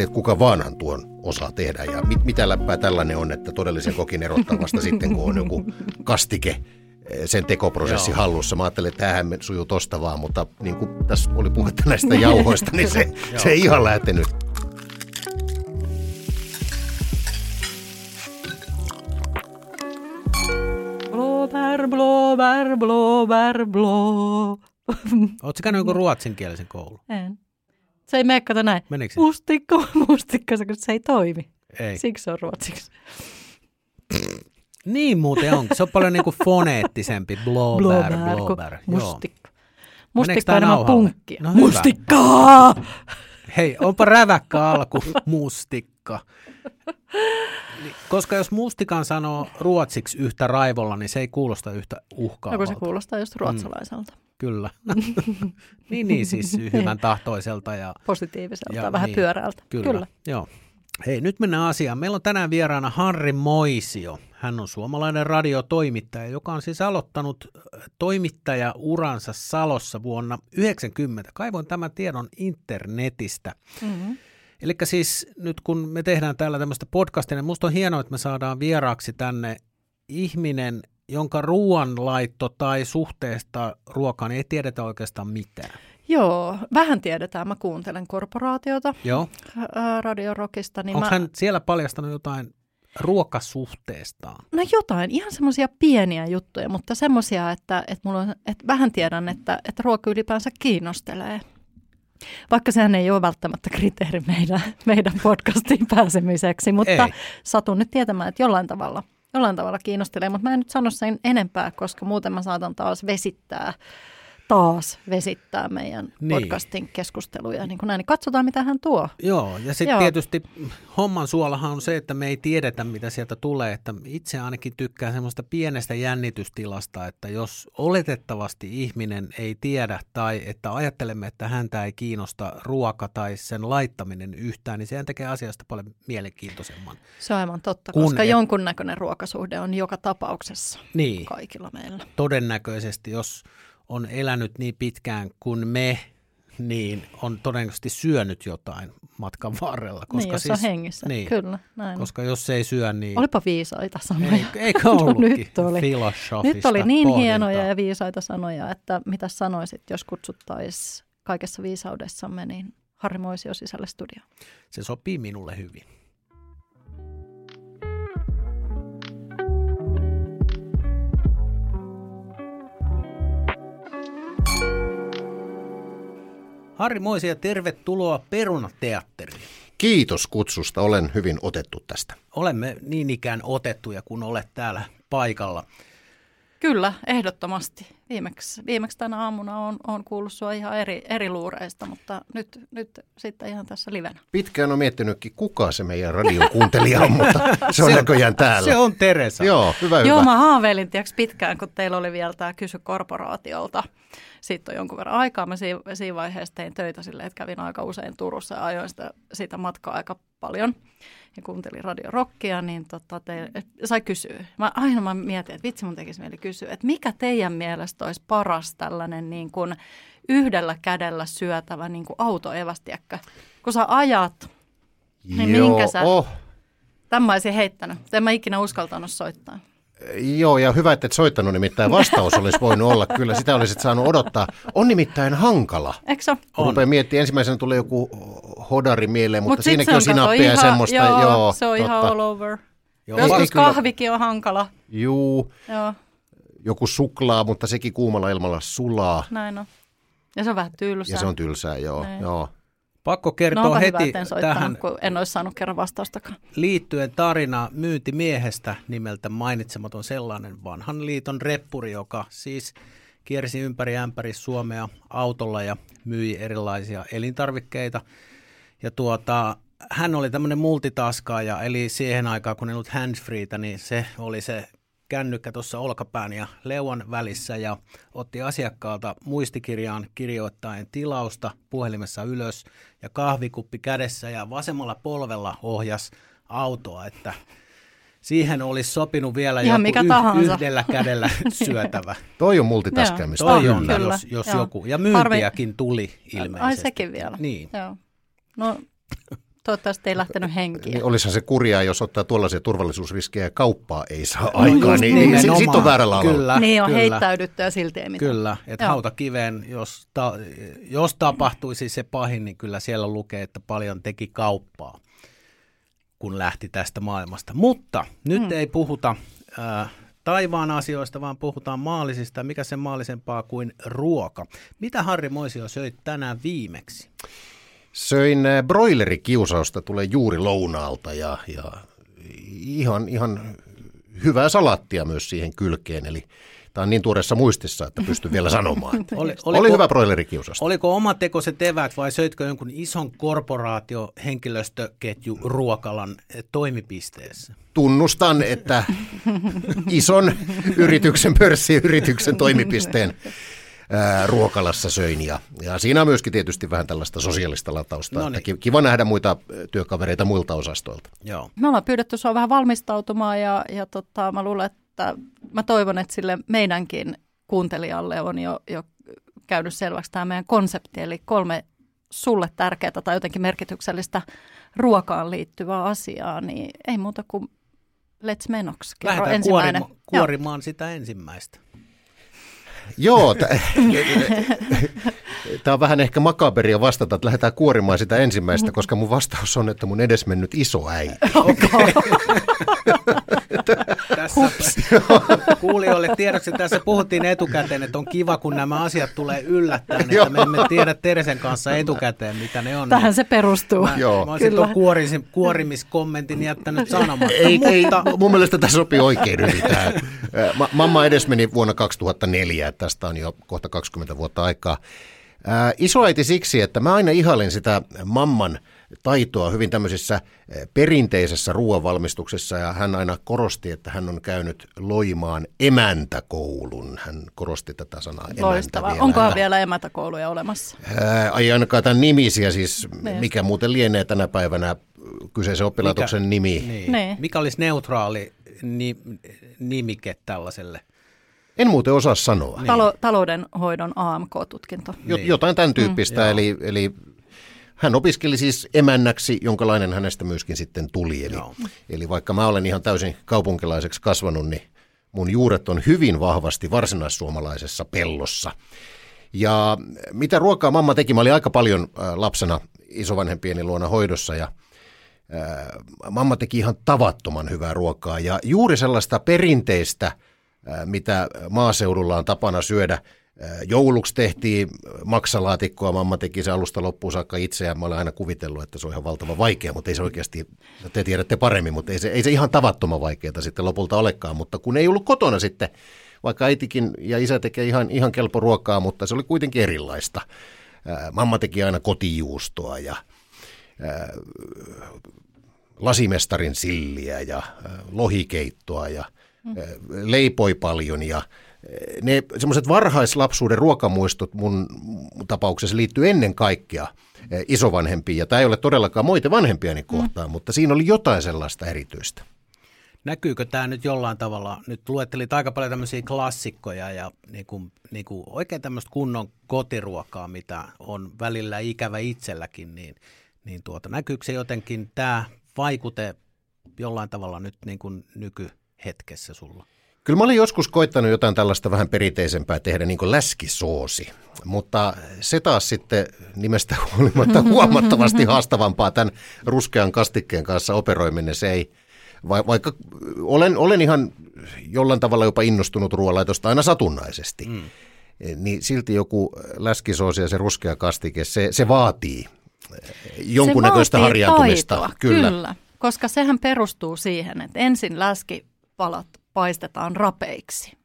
että kuka vaanhan tuon osaa tehdä ja mit, mitä läppää tällainen on, että todellisen kokin erottaa vasta sitten, kun on joku kastike eh, sen tekoprosessi Joo. hallussa. Mä ajattelin, että tämähän sujuu tosta vaan, mutta niin kuin tässä oli puhetta näistä jauhoista, niin se, se ei ihan lähtenyt. Blåbär, blåbär, blåbär, blå. Oletko käynyt joku ruotsinkielisen koulu? En. Se ei mene, kato näin. Menikö se? Mustikko, mustikko, se, se ei toimi. Ei. Siksi se on ruotsiksi. Niin muuten on. Se on paljon niinku foneettisempi. Blåbär, Blåbär. Mustikko. Mustikko on enemmän punkkia. No. Mustikkaa! Hei, onpa räväkkä alku, mustikka. Koska jos mustikan sanoo ruotsiksi yhtä raivolla, niin se ei kuulosta yhtä No kun uhkaavalta. se kuulostaa just ruotsalaiselta. Kyllä. niin, niin siis hyvän tahtoiselta ja Positiiviselta, Ja vähän niin. pyöräältä. Kyllä. Kyllä. Joo. Hei, nyt mennään asiaan. Meillä on tänään vieraana Harri Moisio. Hän on suomalainen radiotoimittaja, joka on siis aloittanut toimittajauransa Salossa vuonna 90. Kaivoin tämän tiedon internetistä. Mm-hmm. Eli siis nyt kun me tehdään täällä tämmöistä podcastia, niin musta on hienoa, että me saadaan vieraaksi tänne ihminen, jonka ruoanlaitto tai suhteesta ruokaan ei tiedetä oikeastaan mitään. Joo, vähän tiedetään. Mä kuuntelen korporaatiota Joo. ää, Radio Rockista. Niin Onko mä... hän siellä paljastanut jotain ruokasuhteestaan? No jotain, ihan semmoisia pieniä juttuja, mutta semmoisia, että, että, mulla on, että vähän tiedän, että, että ruoka ylipäänsä kiinnostelee. Vaikka sehän ei ole välttämättä kriteeri meidän, meidän podcastiin pääsemiseksi, mutta Ei. satun nyt tietämään, että jollain tavalla, jollain tavalla kiinnostelee. Mutta mä en nyt sano sen enempää, koska muuten mä saatan taas vesittää, taas vesittää meidän Niin. podcastin keskusteluja. Niin kuin näin, niin katsotaan, mitä hän tuo. Joo, ja sitten tietysti homman suolahan on se, että me ei tiedetä, mitä sieltä tulee. Että itse ainakin tykkään semmoista pienestä jännitystilasta, että jos oletettavasti ihminen ei tiedä tai että ajattelemme, että häntä ei kiinnosta ruoka tai sen laittaminen yhtään, niin sehän tekee asiasta paljon mielenkiintoisemman. Se on aivan totta, Kun koska et- jonkunnäköinen ruokasuhde on joka tapauksessa Niin, kaikilla meillä. todennäköisesti, jos on elänyt niin pitkään kuin me, niin on todennäköisesti syönyt jotain matkan varrella. Koska niin, jos siis, on hengissä. Niin, Kyllä, näin. koska jos ei syö, niin... Olipa viisaita sanoja. Ei, eikö ollutkin Nyt oli. filosofista Nyt oli niin pohdintaa. hienoja ja viisaita sanoja, että mitä sanoisit, jos kutsuttaisiin kaikessa viisaudessamme, niin Harri Moisio sisälle studioon. Se sopii minulle hyvin. Harri Moisi ja tervetuloa Perunateatteriin. Kiitos kutsusta, olen hyvin otettu tästä. Olemme niin ikään otettuja, kun olet täällä paikalla. Kyllä, ehdottomasti. Viimeksi, viimeksi tänä aamuna on, on kuullut sua ihan eri, eri luureista, mutta nyt, nyt sitten ihan tässä livenä. Pitkään on miettinytkin, kuka se meidän radiokuuntelija on, mutta se on näköjään täällä. Se on Teresa. Joo, hyvä, hyvä. Joo, mä haaveilin tiiäks, pitkään, kun teillä oli vielä tämä kysy korporaatiolta. Siitä on jonkun verran aikaa. Mä siinä, vaiheessa tein töitä silleen, että kävin aika usein Turussa ja ajoin sitä, sitä matkaa aika paljon. Ja kuuntelin Radio Rockia, niin tota, te, sai kysyä. Mä aina mä mietin, että vitsi mun tekisi mieli kysyä, että mikä teidän mielestä olisi paras tällainen niin kuin yhdellä kädellä syötävä niin kuin autoevästiäkkä? Kun sä ajat, niin Joo, minkä sä- oh, tämän mä olisin heittänyt. En mä ikinä uskaltanut soittaa. Joo, ja hyvä, että et soittanut, nimittäin vastaus olisi voinut olla. Kyllä sitä olisit saanut odottaa. On nimittäin hankala. Eikö se On. rupeaa miettimään, ensimmäisenä tulee joku hodari mieleen, mutta Mut siinäkin on sinappia ja semmoista. Joo, joo, se on ihan all over. Joo, Joskus ei kyllä- kahvikin on hankala. Juu, Joo, joku suklaa, mutta sekin kuumalla ilmalla sulaa. näin on. Ja se on vähän tylsää. Ja se on tylsää, joo. Niin. joo. Pakko no kertoa hyvä, heti soittanut, tähän kun en olisi saanut kerran vastaustakaan. liittyen tarina myyntimiehestä nimeltä mainitsematon sellainen vanhan liiton reppuri, joka siis kiersi ympäri ämpäri Suomea autolla ja myi erilaisia elintarvikkeita. Ja tuota, hän oli tämmöinen multitaskaaja, eli siihen aikaan kun ei ollut handsfreetä, niin se oli se kännykkä tuossa olkapään ja leuan välissä ja otti asiakkaalta muistikirjaan kirjoittaen tilausta puhelimessa ylös ja kahvikuppi kädessä ja vasemmalla polvella ohjas autoa, että siihen olisi sopinut vielä Ihan joku mikä tahansa. yhdellä kädellä syötävä. Toi on multitaskaamista. Toi On, kyllä, jos, jos joo. joku. Ja myyntiäkin tuli ilmeisesti. Ai sekin vielä. Niin. Joo. No, Toivottavasti ei lähtenyt henkiä. Niin olisihan se kurjaa, jos ottaa tuollaisia turvallisuusriskejä ja kauppaa ei saa no, aikaan, niin, niin sitten on väärällä alalla. Kyllä, niin on kyllä. heittäydytty ja silti ei mitään. Kyllä, että hautakiveen, jos, ta, jos tapahtuisi se pahin, niin kyllä siellä lukee, että paljon teki kauppaa, kun lähti tästä maailmasta. Mutta nyt hmm. ei puhuta äh, taivaan asioista, vaan puhutaan maallisista. Mikä se maallisempaa kuin ruoka? Mitä Harri Moisio söit tänään viimeksi? Söin äh, broilerikiusausta, tulee juuri lounaalta ja, ja ihan, ihan hyvää salattia myös siihen kylkeen. Eli Tämä on niin tuoreessa muistissa, että pystyn vielä sanomaan. Että Oli, oliko, oli hyvä broilerikiusasta. Oliko oma tekoiset evät vai söitkö jonkun ison korporaatio henkilöstöketju ruokalan toimipisteessä? Tunnustan, että ison yrityksen, pörssiyrityksen toimipisteen ää, ruokalassa söin. Ja, ja siinä on myöskin tietysti vähän tällaista sosiaalista latausta. No niin. kiva nähdä muita työkavereita muilta osastoilta. Joo. Me ollaan pyydetty sinua vähän valmistautumaan ja, ja tota, mä luulen, että että mä toivon, että sille meidänkin kuuntelijalle on jo, jo käynyt selväksi tämä meidän konsepti, eli kolme sulle tärkeää tai jotenkin merkityksellistä ruokaan liittyvää asiaa, niin ei muuta kuin let's menoks. Lähdetään kuorima, kuorimaan sitä ensimmäistä. Joo, tämä on vähän ehkä makaberia vastata, että lähdetään kuorimaan sitä ensimmäistä, koska mun vastaus on, että mun edesmennyt iso äiti. Okay. tässä kuulijoille tiedoksi, että tässä puhuttiin etukäteen, että on kiva, kun nämä asiat tulee yllättäen, että me emme tiedä Teresen kanssa etukäteen, mitä ne on. Tähän se perustuu. Mä, Joo. mä olisin tuon kuorimis, kuorimiskommentin jättänyt sanomatta. Ei, mutta... ei, mun mielestä tämä sopii oikein hyvin tähän. Mamma edes meni vuonna 2004, että tästä on jo kohta 20 vuotta aikaa. Isoäiti siksi, että mä aina ihailin sitä mamman – taitoa hyvin tämmöisessä eh, perinteisessä ruoanvalmistuksessa ja hän aina korosti, että hän on käynyt Loimaan emäntäkoulun. Hän korosti tätä sanaa Loistava. vielä. Onkohan vielä emäntäkouluja olemassa? Ää, ei ainakaan tämän nimisiä siis, niin. mikä muuten lienee tänä päivänä kyseisen oppilaitoksen mikä, nimi. Niin. Niin. Mikä olisi neutraali ni, nimike tällaiselle? En muuten osaa sanoa. Niin. Talo, taloudenhoidon AMK-tutkinto. Niin. Jotain tämän tyyppistä, mm, eli, eli hän opiskeli siis emännäksi, jonkalainen hänestä myöskin sitten tuli. Eli, eli vaikka mä olen ihan täysin kaupunkilaiseksi kasvanut, niin mun juuret on hyvin vahvasti varsinaissuomalaisessa pellossa. Ja mitä ruokaa mamma teki? Mä olin aika paljon äh, lapsena isovanhempieni luona hoidossa ja äh, mamma teki ihan tavattoman hyvää ruokaa ja juuri sellaista perinteistä, äh, mitä maaseudulla on tapana syödä – Jouluksi tehtiin maksalaatikkoa, mamma teki se alusta loppuun saakka itse ja mä olen aina kuvitellut, että se on ihan valtava vaikea, mutta ei se oikeasti, te tiedätte paremmin, mutta ei se, ei se ihan tavattoman vaikeaa sitten lopulta olekaan, mutta kun ei ollut kotona sitten, vaikka äitikin ja isä tekee ihan, ihan kelpo ruokaa, mutta se oli kuitenkin erilaista. Mamma teki aina kotijuustoa ja lasimestarin silliä ja lohikeittoa ja leipoi paljon ja ne semmoiset varhaislapsuuden ruokamuistot mun tapauksessa liittyy ennen kaikkea eh, isovanhempiin. Ja tämä ei ole todellakaan moite vanhempiani mm. kohtaan, mm. mutta siinä oli jotain sellaista erityistä. Näkyykö tämä nyt jollain tavalla? Nyt luettelit aika paljon tämmöisiä klassikkoja ja niin kuin, niin kuin oikein tämmöistä kunnon kotiruokaa, mitä on välillä ikävä itselläkin, niin, niin tuota, näkyykö se jotenkin tämä vaikute jollain tavalla nyt niin kuin nykyhetkessä sulla? Kyllä mä olin joskus koittanut jotain tällaista vähän perinteisempää tehdä, niin kuin läskisoosi, mutta se taas sitten nimestä huolimatta huomattavasti haastavampaa tämän ruskean kastikkeen kanssa operoiminen. Se ei, vaikka olen, olen ihan jollain tavalla jopa innostunut ruoanlaitosta aina satunnaisesti, mm. niin silti joku läskisoosi ja se ruskea kastike, se, se vaatii jonkunnäköistä harjaantumista. Taitoa, kyllä. kyllä, koska sehän perustuu siihen, että ensin läskipalat paistetaan rapeiksi.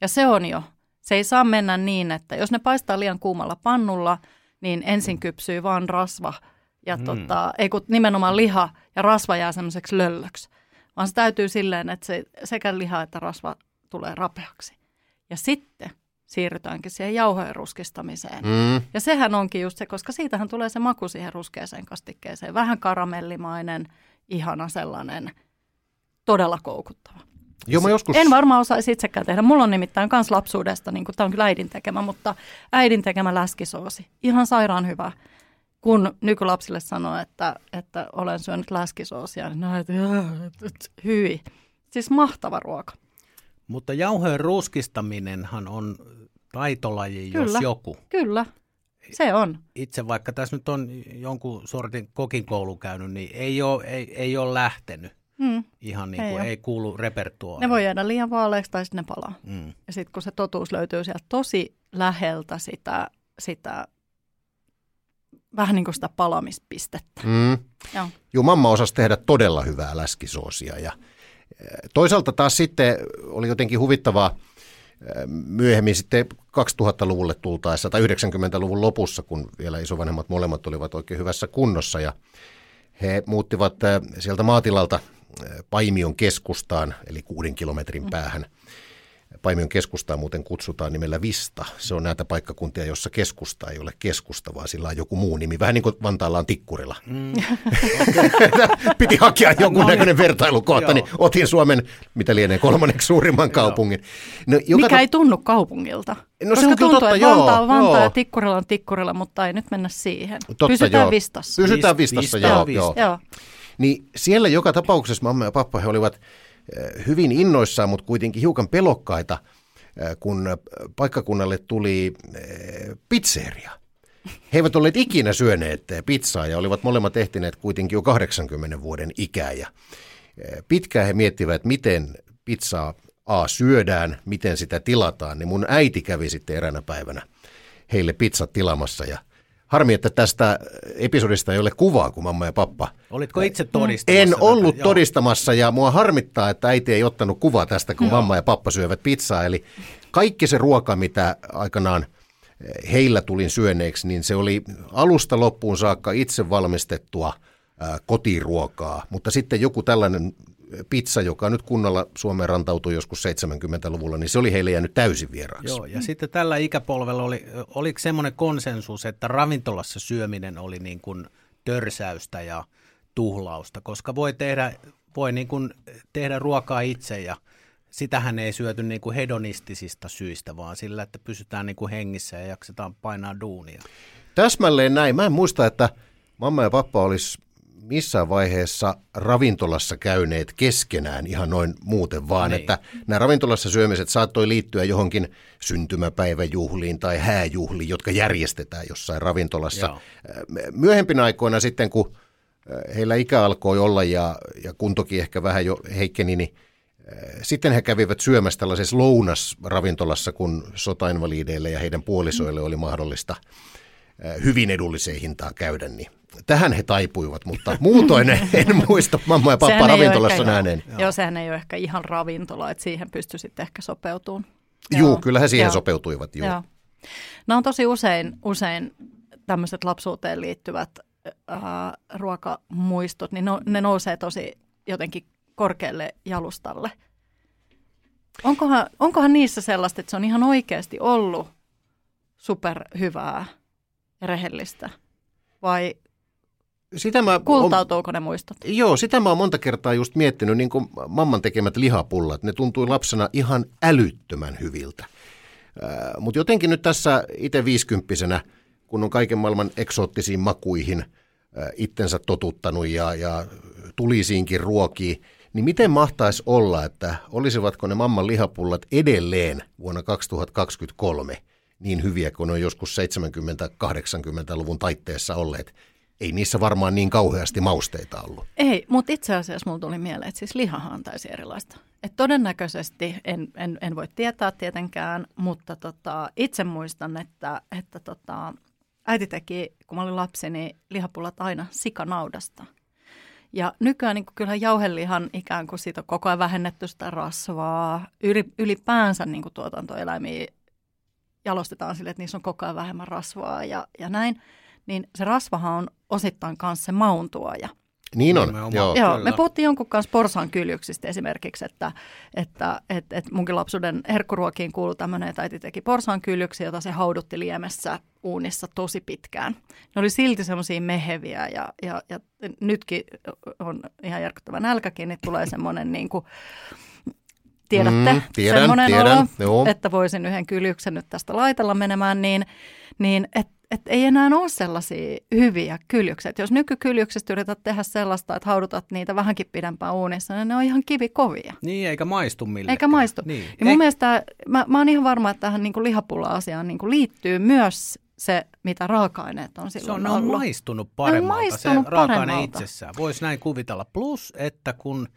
Ja se on jo. Se ei saa mennä niin, että jos ne paistaa liian kuumalla pannulla, niin ensin kypsyy vaan rasva ja mm. tota, ei kun nimenomaan liha ja rasva jää semmoiseksi löllöksi. Vaan se täytyy silleen, että se, sekä liha että rasva tulee rapeaksi. Ja sitten siirrytäänkin siihen jauhojen ruskistamiseen. Mm. Ja sehän onkin just se, koska siitähän tulee se maku siihen ruskeaseen kastikkeeseen. Vähän karamellimainen, ihana sellainen, todella koukuttava. Joo, mä joskus... En varmaan osaisi itsekään tehdä. Mulla on nimittäin kans lapsuudesta, niin tämä on kyllä äidin tekemä, mutta äidin tekemä läskisoosi. Ihan sairaan hyvä. kun nykylapsille sanoo, että, että olen syönyt läskisoosia, niin ne on, että, että hyi. Siis mahtava ruoka. Mutta jauhojen ruuskistaminenhan on taitolaji, Kyllä. jos joku. Kyllä, se on. Itse vaikka tässä nyt on jonkun sortin kokin koulu käynyt, niin ei ole, ei, ei ole lähtenyt. Mm. Ihan niin Ei kuin oo. ei, kuulu repertuaariin. Ne voi jäädä liian vaaleiksi tai sitten ne palaa. Mm. Ja sitten kun se totuus löytyy sieltä tosi läheltä sitä, sitä vähän niin kuin sitä palamispistettä. Mm. Joo. Juu, mamma osasi tehdä todella hyvää läskisoosia ja eh, toisaalta taas sitten oli jotenkin huvittavaa eh, myöhemmin sitten 2000-luvulle tultaessa tai 90-luvun lopussa, kun vielä isovanhemmat molemmat olivat oikein hyvässä kunnossa ja he muuttivat eh, sieltä maatilalta Paimion keskustaan, eli kuuden kilometrin päähän. Paimion keskustaa muuten kutsutaan nimellä Vista. Se on näitä paikkakuntia, jossa keskusta ei ole keskusta, vaan sillä on joku muu nimi. Vähän niin kuin Vantaalla on Tikkurila. Mm. Piti hakea jonkunnäköinen vertailukohta, Joo. niin otin Suomen, mitä lienee, kolmanneksi suurimman kaupungin. No, joka Mikä ta- ei tunnu kaupungilta. No se Koska on kyllä tuntuu, totta, että joo, Vantaa on Vantaa joo. ja Tikkurila on Tikkurila, mutta ei nyt mennä siihen. Totta, Pysytään joo. vistassa. Pysytään Vis- Vistassa, Vista joo, on Vista. joo. Joo. Niin siellä joka tapauksessa mamma ja pappa, he olivat eh, hyvin innoissaan, mutta kuitenkin hiukan pelokkaita, eh, kun eh, paikkakunnalle tuli pizzeria. He eivät olleet ikinä syöneet pizzaa ja olivat molemmat ehtineet kuitenkin jo 80 vuoden ikää. Ja pitkään he miettivät, miten pizzaa A syödään, miten sitä tilataan. Niin mun äiti kävi sitten eräänä päivänä heille pizzat tilamassa ja Harmi, että tästä episodista ei ole kuvaa, kun mamma ja pappa Olitko itse todistamassa? en tätä? ollut Joo. todistamassa ja mua harmittaa, että äiti ei ottanut kuvaa tästä, kun mamma ja pappa syövät pizzaa. Eli kaikki se ruoka, mitä aikanaan heillä tulin syöneeksi, niin se oli alusta loppuun saakka itse valmistettua kotiruokaa. Mutta sitten joku tällainen pizza, joka nyt kunnolla Suomeen rantautui joskus 70-luvulla, niin se oli heille jäänyt täysin vieraaksi. Joo, ja sitten tällä ikäpolvella oli, oliko semmoinen konsensus, että ravintolassa syöminen oli niin kuin törsäystä ja tuhlausta, koska voi tehdä, voi niin kuin tehdä ruokaa itse ja sitähän ei syöty niin kuin hedonistisista syistä, vaan sillä, että pysytään niin kuin hengissä ja jaksetaan painaa duunia. Täsmälleen näin. Mä en muista, että mamma ja pappa olisi missään vaiheessa ravintolassa käyneet keskenään ihan noin muuten, vaan Niin. että nämä ravintolassa syömiset saattoi liittyä johonkin syntymäpäiväjuhliin tai hääjuhliin, jotka järjestetään jossain ravintolassa. Joo. Myöhempinä aikoina sitten, kun heillä ikä alkoi olla ja, ja kuntokin ehkä vähän jo heikkeni, niin sitten he kävivät syömässä tällaisessa lounasravintolassa, kun sotainvalideille ja heidän puolisoille oli mahdollista hyvin edulliseen hintaan käydä, niin tähän he taipuivat, mutta muutoin en muista mamma ja pappa Sehän ravintolassa nähneen. Joo. joo, sehän ei ole ehkä ihan ravintola, että siihen pystyy sitten ehkä sopeutumaan. Juu, kyllä he siihen Joo. sopeutuivat. Juu. Joo. Nämä on tosi usein, usein tämmöiset lapsuuteen liittyvät äh, ruokamuistot, niin no, ne nousee tosi jotenkin korkealle jalustalle. Onkohan, onkohan niissä sellaista, että se on ihan oikeasti ollut superhyvää ja rehellistä? Vai Sitä mä, kultautuuko ne muistot? Joo, sitä mä oon monta kertaa just miettinyt, niin kuin mamman tekemät lihapullat, ne tuntui lapsena ihan älyttömän hyviltä. Mutta jotenkin nyt tässä itse viisikymppisenä, kun on kaiken maailman eksoottisiin makuihin ää, itsensä totuttanut ja, ja tulisiinkin ruokiin, niin miten mahtaisi olla, että olisivatko ne mamman lihapullat edelleen vuonna 2023 niin hyviä kuin ne on joskus 70-80-luvun taitteessa olleet? Ei niissä varmaan niin kauheasti mausteita ollut. Ei, mutta itse asiassa mulla tuli mieleen, että siis lihahan on täysin erilaista. Et todennäköisesti, en, en, en voi tietää tietenkään, mutta tota, itse muistan, että, että tota, äiti teki, kun mä olin lapsi, niin lihapullat aina sikanaudasta. Ja nykyään niin kyllä jauhelihan ikään kuin siitä on koko ajan vähennetty sitä rasvaa. Yli, ylipäänsä niin tuotantoeläimiä jalostetaan sille, että niissä on koko ajan vähemmän rasvaa ja, ja näin. Niin se rasvahan on osittain kanssa se maun tuoja. Niin on, Nimenomaan. joo. Joo, kyllä. me puhuttiin jonkun kanssa porsaan kyljöksistä esimerkiksi, että, että et, et munkin lapsuuden herkkuruokiin kuului tämmöinen, että äiti teki porsaan kyljöksiä, jota se haudutti liemessä uunissa tosi pitkään. Ne oli silti semmoisia meheviä ja, ja, ja nytkin on ihan järkyttävä nälkäkin, niin tulee semmoinen niin kuin, tiedätte, Mm, tiedän, semmoinen tiedän, olo, joo. että voisin yhden kyljyksen nyt tästä laitella menemään, niin, niin että että ei enää ole sellaisia hyviä kyljyksiä. Jos nykykyljyksestä yrität tehdä sellaista, että haudutat niitä vähänkin pidempään uunissa, niin ne on ihan kivikovia. Niin, eikä maistu millekään. Eikä maistu. Niin. Niin mun mielestä, mä, mä oon ihan varma, että tähän niin lihapulla-asiaan niin liittyy myös se, mitä raaka-aineet on silloin Se on, ollut. on maistunut paremmalta, maistunut se raaka-aine paremmalta. itsessään. Voisi näin kuvitella. Plus, että kun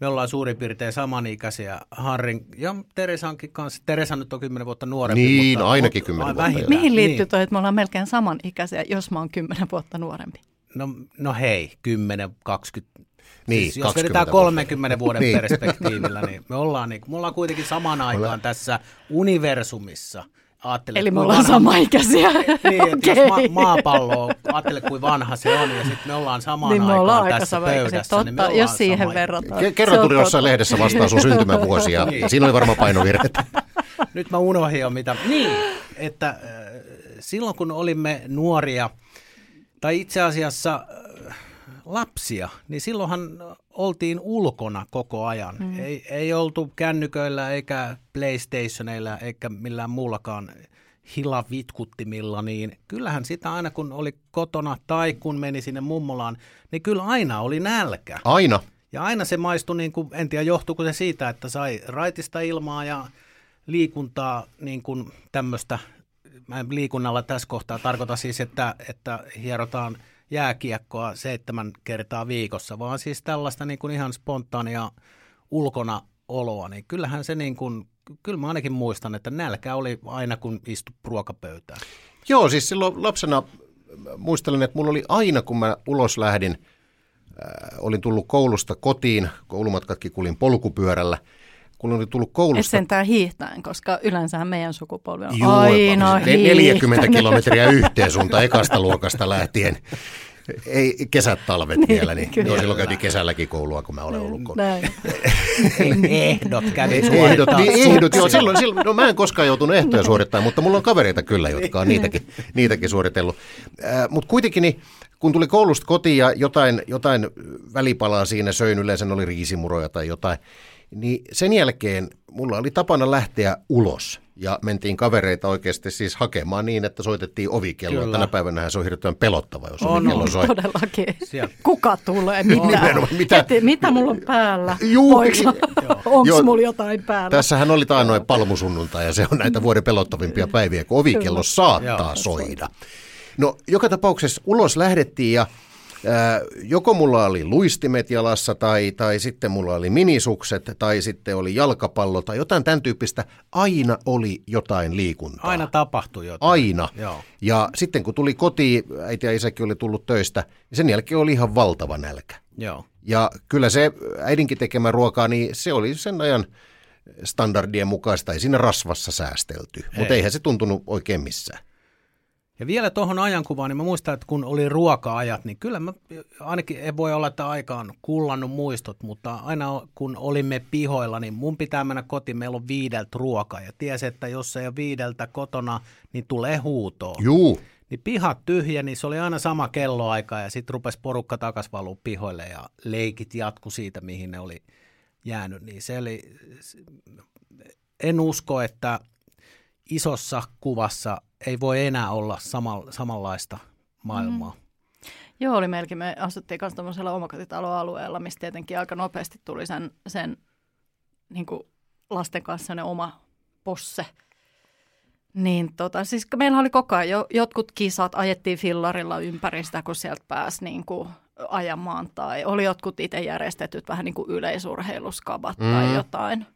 me ollaan suurin piirtein samanikäisiä Harrin ja Teresankin kanssa. Teresa nyt on kymmenen vuotta nuorempi. Niin, mutta, ainakin kymmenen vuotta, vähintään. Mihin liittyy Niin. toi, että me ollaan melkein samanikäisiä, jos mä oon kymmenen vuotta nuorempi? No, no hei, 10, 20. Niin, siis jos 20 vedetään vuotta. 30 vuoden Niin. perspektiivillä, niin me ollaan, niin, me ollaan kuitenkin samaan aikaan tässä universumissa. Ajattele, Eli me ollaan vanha- samaikäisiä. Niin, että jos ma- maapallo on, ajattele kuin vanha se on, ja sitten me ollaan samaan Niin me aikaan ollaan aika tässä pöydässä. Totta, niin me ollaan jos siihen sama- verrataan. Ke- Kerran tuli jossain lehdessä vastaan sun syntymävuosi ja Niin. siinä oli varmaan painovirhettä. Nyt mä unohdin jo mitä. Niin, että äh, silloin kun olimme nuoria, tai itse asiassa äh, lapsia, niin silloinhan oltiin ulkona koko ajan. Mm. Ei, ei oltu kännyköillä eikä PlayStationeilla eikä millään muullakaan hilavitkuttimilla, niin kyllähän sitä aina kun oli kotona tai kun meni sinne mummolaan, niin kyllä aina oli nälkä. Aina. Ja aina se maistui, niin kuin, en tiedä johtuuko se siitä, että sai raitista ilmaa ja liikuntaa niin kuin tämmöistä, mä en liikunnalla tässä kohtaa tarkoita siis, että, että hierotaan jääkiekkoa seitsemän kertaa viikossa, vaan siis tällaista niin kuin ihan spontaania ulkona oloa, niin kyllähän se niin kuin, kyllä mä ainakin muistan, että nälkä oli aina kun istu ruokapöytään. Joo, siis silloin lapsena muistelin, että mulla oli aina, kun mä ulos lähdin, äh, olin tullut koulusta kotiin, koulumatkatkin kulin polkupyörällä, kun olin tullut Et koulusta sentään hiihtäen, koska yleensä meidän sukupolvi on Juu, aina ne- 40 hiihtänyt. kilometriä yhteen suuntaan ekasta luokasta lähtien. Ei kesät, talvet Niin, vielä, niin kyllä. joo, silloin käytiin kesälläkin koulua, kun mä olen ollut koulussa. Näin. Ehdot kävi Ehdot, suorittaa niin ehdot, joo, silloin, silloin, no mä en koskaan joutunut ehtoja suorittamaan, mutta mulla on kavereita kyllä, jotka on niitäkin, niitäkin suoritellut. Äh, mutta kuitenkin, niin, kun tuli koulusta kotiin ja jotain, jotain välipalaa siinä söin, yleensä oli riisimuroja tai jotain, niin sen jälkeen mulla oli tapana lähteä ulos ja mentiin kavereita oikeasti siis hakemaan niin, että soitettiin ovikelloa. Kyllä. Tänä päivänä se on hirveän pelottava, jos On, ovikello on. soi. Todellakin. Sieltä. Kuka tulee? Mitä? Mitä? Heti, mitä mulla on päällä? Juu, Voinko- Joo. Onko mulla jotain päällä? Tässähän oli taannoin palmusunnuntai ja se on näitä vuoden pelottavimpia päiviä, kun ovikello Kyllä. saattaa Joo. soida. No joka tapauksessa ulos lähdettiin ja joko mulla oli luistimet jalassa tai, tai sitten mulla oli minisukset tai sitten oli jalkapallo tai jotain tämän tyyppistä. Aina oli jotain liikuntaa. Aina tapahtui jotain. Aina. Joo. Ja sitten kun tuli kotiin, äiti ja isäkin oli tullut töistä, niin sen jälkeen oli ihan valtava nälkä. Joo. Ja kyllä se äidinkin tekemä ruokaa, niin se oli sen ajan standardien mukaista, ei siinä rasvassa säästelty, mutta Ei. eihän se tuntunut oikein missään. Ja vielä tuohon ajankuvaan, niin mä muistan, että kun oli ruoka-ajat, niin kyllä mä ainakin ei voi olla, että aika on kullannut muistot, mutta aina kun olimme pihoilla, niin mun pitää mennä kotiin, meillä on viideltä ruokaa. Ja tiesi, että jos ei ole viideltä kotona, niin tulee huutoa. Juu, Niin pihat tyhjä, niin se oli aina sama kelloaika ja sitten rupesi porukka takas valuu pihoille ja leikit jatku siitä, mihin ne oli jäänyt. Niin se oli, en usko, että isossa kuvassa ei voi enää olla sama, samanlaista maailmaa. Mm. Joo, oli meilläkin. Me asuttiin myös tämmöisellä omakotitaloalueella, mistä tietenkin aika nopeasti tuli sen, sen niin kuin lasten kanssa ne oma posse. Niin tota, siis meillä oli koko ajan jo, jotkut kisat, ajettiin fillarilla ympäri sitä, kun sieltä pääsi niin kuin ajamaan. Tai oli jotkut itse järjestetyt vähän niin kuin yleisurheiluskabat mm. tai jotain.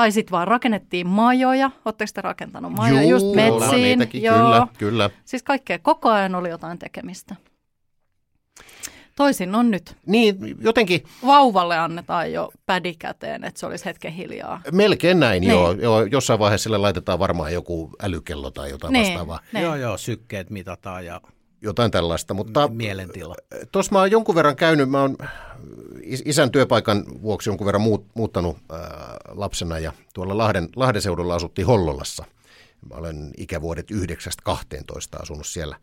Tai sitten vaan rakennettiin majoja. Oletteko te rakentanut majoja Juu, just metsiin? niitäkin, kyllä, kyllä. Siis kaikkea, koko ajan oli jotain tekemistä. Toisin on nyt. Niin, jotenkin Vauvalle annetaan jo pädi käteen, että se olisi hetken hiljaa. melkein näin, Niin. joo, joo. Jossain vaiheessa sille laitetaan varmaan joku älykello tai jotain Niin. vastaavaa. Ne. Joo, joo, sykkeet mitataan ja Jotain tällaista, mutta mielentila. Tuossa mä oon jonkun verran käynyt, mä oon is- isän työpaikan vuoksi jonkun verran muut, muuttanut lapsena ja tuolla Lahden, Lahden seudulla asuttiin Hollolassa. Mä olen ikävuodet 9-12 asunut siellä.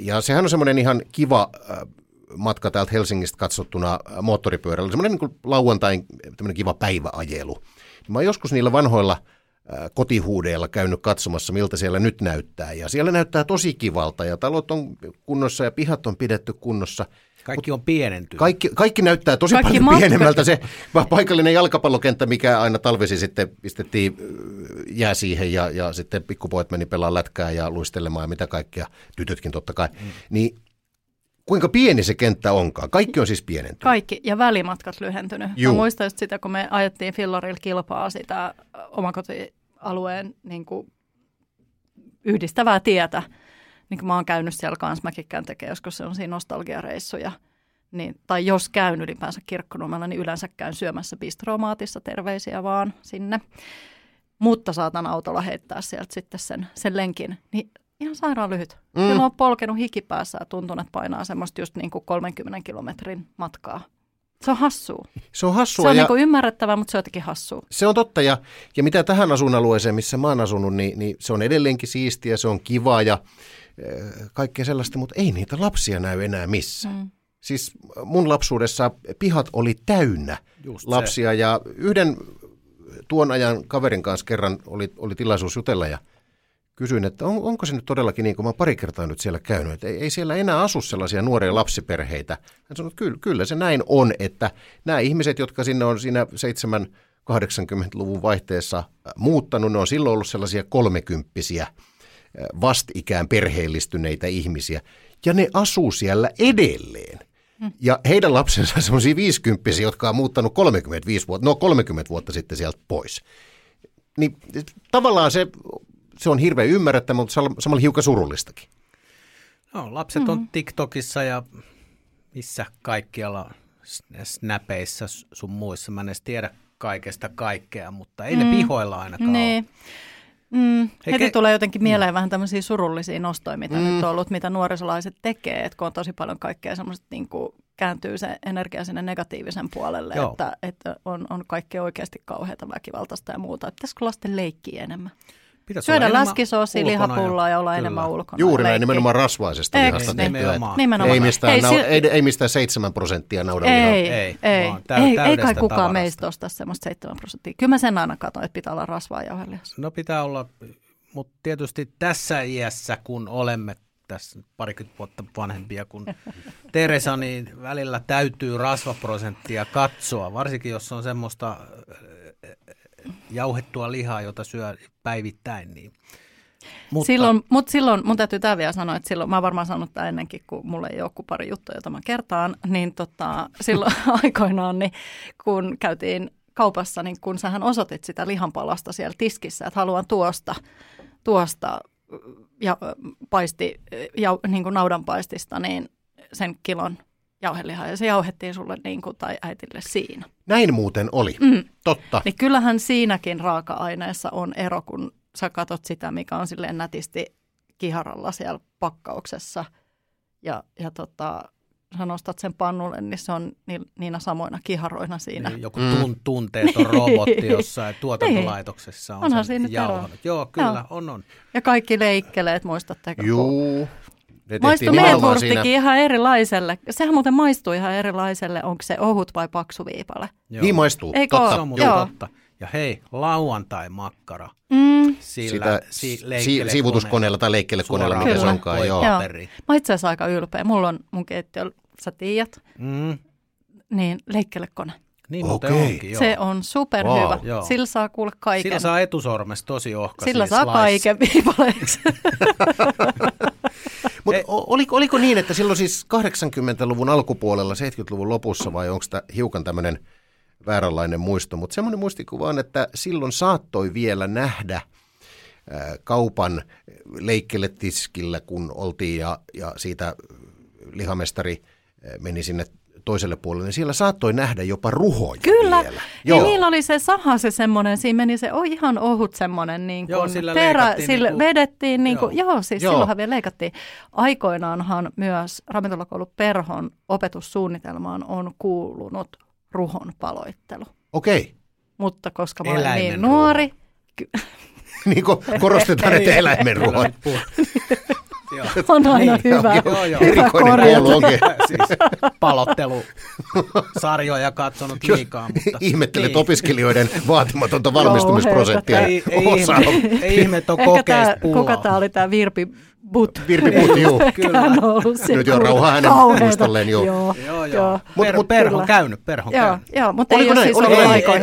Ja sehän on semmoinen ihan kiva ää, matka täältä Helsingistä katsottuna ää, moottoripyörällä, semmoinen niin lauantain tämmöinen kiva päiväajelu. Mä oon joskus niillä vanhoilla kotihuudeilla käynyt katsomassa, miltä siellä nyt näyttää. Ja siellä näyttää tosi kivalta ja talot on kunnossa ja pihat on pidetty kunnossa. Kaikki on pienentynyt. Kaikki, kaikki näyttää tosi kaikki paljon matka. pienemmältä. Se paikallinen jalkapallokenttä, mikä aina talvisi sitten pistettiin jää siihen ja, ja sitten pikkupojat meni pelaamaan lätkää ja luistelemaan ja mitä kaikkea, tytötkin totta kai. Mm. Niin kuinka pieni se kenttä onkaan. Kaikki on siis pienentynyt. Kaikki, ja välimatkat lyhentynyt. Juu. Mä muistan just sitä, kun me ajettiin Fillarilla kilpaa sitä omakotialueen niin kuin yhdistävää tietä. Niin kuin mä oon käynyt siellä kanssa, mäkin käyn tekemään joskus sellaisia nostalgiareissuja. Niin, tai jos käyn ylipäänsä kirkkonummella, niin yleensä käyn syömässä bistromaatissa, terveisiä vaan sinne. Mutta saatan autolla heittää sieltä sitten sen, sen lenkin. Niin ihan sairaan lyhyt. Mm. Silloin on polkenut hikipäässä ja tuntunut, että painaa semmoista just niin kuin 30 kilometrin matkaa. Se on hassua. Se on hassua. Se on ja... niin ymmärrettävää, mutta se on jotenkin hassua. Se on totta. Ja, ja mitä tähän asuinalueeseen, missä mä oon asunut, niin, niin se on edelleenkin siistiä, se on kiva ja äh, kaikkea sellaista, mutta ei niitä lapsia näy enää missään. Mm. Siis mun lapsuudessa pihat oli täynnä Just lapsia se. ja yhden tuon ajan kaverin kanssa kerran oli, oli tilaisuus jutella ja – kysyin, että on, onko se nyt todellakin niin kuin mä pari kertaa nyt siellä käynyt, että ei, ei siellä enää asu sellaisia nuoria lapsiperheitä. Hän sanoi, että kyllä, kyllä se näin on, että nämä ihmiset, jotka sinne on siinä 7 80-luvun vaihteessa äh, muuttanut, ne on silloin ollut sellaisia kolmekymppisiä äh, vastikään perheellistyneitä ihmisiä, ja ne asuu siellä edelleen. Hmm. Ja heidän lapsensa on sellaisia 50 jotka on muuttanut 35 vuotta, no 30 vuotta sitten sieltä pois. Niin tavallaan se se on hirveän ymmärrettävä, mutta samalla hiukan surullistakin. No, lapset on mm. TikTokissa ja missä kaikkialla snäpeissä sun muissa. Mä en edes tiedä kaikesta kaikkea, mutta ei mm. ne pihoilla ainakaan niin. Mm. Heti ke- tulee jotenkin mieleen mm. vähän tämmöisiä surullisia nostoja, mitä mm. nyt on ollut, mitä nuorisolaiset tekee, että kun on tosi paljon kaikkea semmoista niin kuin kääntyy se energia sinne negatiivisen puolelle, että, että on, on kaikkea oikeasti kauheata väkivaltaista ja muuta. Pitäisikö lasten leikkiä enemmän? Pitäisi Syödä läskisoosia, lihapullaa ja olla Kyllä. enemmän ulkona. Juuri näin, nimenomaan rasvaisesta lihasta tehtyä. Nimenomaan. Ei mistään, Hei, nau, ei, ei mistään 7 prosenttia naudan ei, ei, ei, ei, ei, ei kai kukaan tavarasta. meistä osta semmoista 7 prosenttia. Kyllä mä sen aina katson, että pitää olla rasvaa jauhelihassa. No pitää olla, mutta tietysti tässä iässä, kun olemme tässä parikymmentä vuotta vanhempia kuin Teresa, niin välillä täytyy rasvaprosenttia katsoa, varsinkin jos on semmoista jauhettua lihaa, jota syö päivittäin. Niin. Mutta... Silloin, mutta silloin, mun täytyy tämä vielä sanoa, että silloin, mä oon varmaan sanonut tämä ennenkin, kun mulle ei ole kuin pari juttua, jota mä kertaan, niin tota, silloin aikoinaan, niin kun käytiin kaupassa, niin kun sähän osoitit sitä lihanpalasta siellä tiskissä, että haluan tuosta, tuosta ja paisti, ja, niin kuin naudanpaistista, niin sen kilon jauhelihaa ja se jauhettiin sulle niin kuin, tai äitille siinä. Näin muuten oli, mm. totta. Niin kyllähän siinäkin raaka-aineessa on ero, kun sä katot sitä, mikä on silleen nätisti kiharalla siellä pakkauksessa ja, ja tota, sä nostat sen pannulle, niin se on niinä samoina kiharoina siinä. Niin, joku tun, tunteeton robotti jossain tuotantolaitoksessa on Onhan sen jauhanut. Joo, kyllä, Joo. on, on. Ja kaikki leikkeleet, muistatteko? Joo. Maistuu meetwurstikin siinä... ihan erilaiselle. Sehän muuten maistuu ihan erilaiselle, onko se ohut vai paksu viipale. Joo. Niin maistuu, Eikö totta. Se on totta. Ja hei, lauantai-makkara. Mm. Sillä si- si- siivutuskoneella tai leikkelekoneella, mitä se onkaan. Joo. joo. Mä itse asiassa aika ylpeä. Mulla on mun keittiö, sä tiedät, mm. niin leikkelekone. Niin okay. onkin, joo. Se on superhyvä. Wow. Sillä saa kuule kaiken. Sillä saa etusormesta tosi ohka. Sillä saa slice. kaiken viipaleeksi. Oliko, oliko niin, että silloin siis 80-luvun alkupuolella, 70-luvun lopussa vai onko tämä hiukan tämmöinen vääränlainen muisto, mutta semmoinen muistikuva on, että silloin saattoi vielä nähdä kaupan leikkeletiskillä, kun oltiin ja, ja siitä lihamestari meni sinne toiselle puolelle, niin siellä saattoi nähdä jopa ruhoja Kyllä, vielä. Joo. niillä oli se saha se semmoinen, siinä meni se oh, ihan ohut semmoinen niin kuin joo, sillä terä, sillä niin kuin, vedettiin, niin kuin, joo. joo siis joo. silloinhan vielä leikattiin. Aikoinaanhan myös ravintolakoulu Perhon opetussuunnitelmaan on kuulunut ruhon paloittelu. Okei. Okay. Mutta koska mä olen niin nuori... niin korostetaan, että eläimen ruho. on aina Niin, hyvä. joo, joo. hyvä Erikoinen korjata. siis palottelusarjoja katsonut liikaa. Mutta, Ihmettelet niin. opiskelijoiden vaatimatonta valmistumisprosenttia. Ei, ei, ihme, ei ihme, että on kokeista tää, pulaa. kuka tämä oli tämä Virpi But? Virpi Putti, juu. Kyllä. On ollut Nyt jo rauhaa hänen muistolleen, joo. joo. Joo, Joo. joo. Mut- Per, mut- perho kyllä. on käynyt, perho on Joo, käynyt. joo, mutta Oliko ei ole siis ollut näin? Ei, ei, aikoihin.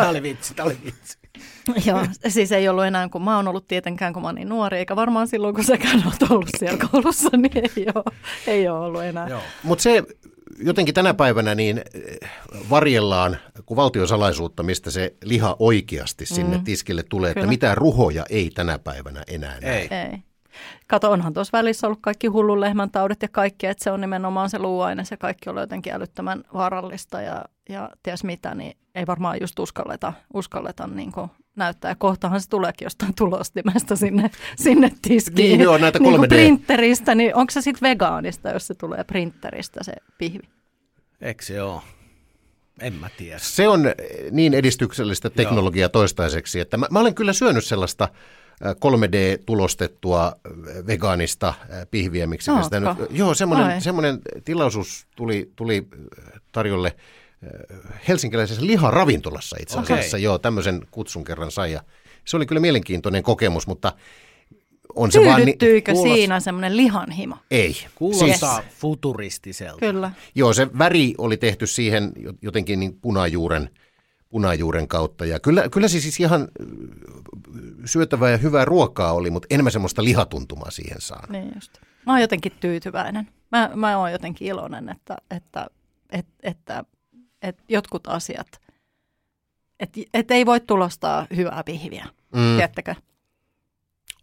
tää oli, vitsi, tää oli vitsi. joo, siis ei ollut enää, kun mä oon ollut tietenkään, kun mä oon niin nuori, eikä varmaan silloin, kun säkään oot ollut siellä koulussa, niin ei ole, ei ole ollut enää. Mutta se jotenkin tänä päivänä niin eh, varjellaan kuin valtiosalaisuutta, mistä se liha oikeasti sinne Mm. tiskille tulee, että Kyllä. mitään ruhoja ei tänä päivänä enää näe. Ei. Ei. Kato, onhan tuossa välissä ollut kaikki hullun lehmän taudit ja kaikki, että se on nimenomaan se luuaine, se kaikki on jotenkin älyttömän vaarallista ja, ja ties mitä, niin ei varmaan just uskalleta, uskalleta niin kuin näyttää. Kohtahan se tuleekin jostain tulostimesta sinne, sinne tiskiin. Niin, joo, näitä niin kuin 3D. printeristä, niin onko se sitten vegaanista, jos se tulee printeristä se pihvi? Eikö se ole? En mä tiedä. Se on eh, niin edistyksellistä teknologiaa toistaiseksi, että mä, mä olen kyllä syönyt sellaista eh, 3D-tulostettua eh, vegaanista eh, pihviä, miksi sitä nyt... Joo, semmoinen, semmoinen tilaisuus tuli, tuli tarjolle helsinkiläisessä liharavintolassa itse asiassa. Okei. Joo, tämmöisen kutsun kerran sai ja se oli kyllä mielenkiintoinen kokemus, mutta on se vaan... Ni- Tyydyttyykö kuulos- siinä semmoinen lihanhimo? ei. Kuulostaa futuristiselta. Kyllä. Joo, se väri oli tehty siihen jotenkin niin punajuuren, punajuuren kautta. Ja kyllä, kyllä se siis ihan syötävää ja hyvää ruokaa oli, mutta enemmän semmoista lihatuntumaa siihen saa. Niin just. Mä oon jotenkin tyytyväinen. Mä, mä oon jotenkin iloinen, että, että, että, että, että jotkut asiat, että, että ei voi tulostaa hyvää pihviä, mm. Tiedättekö?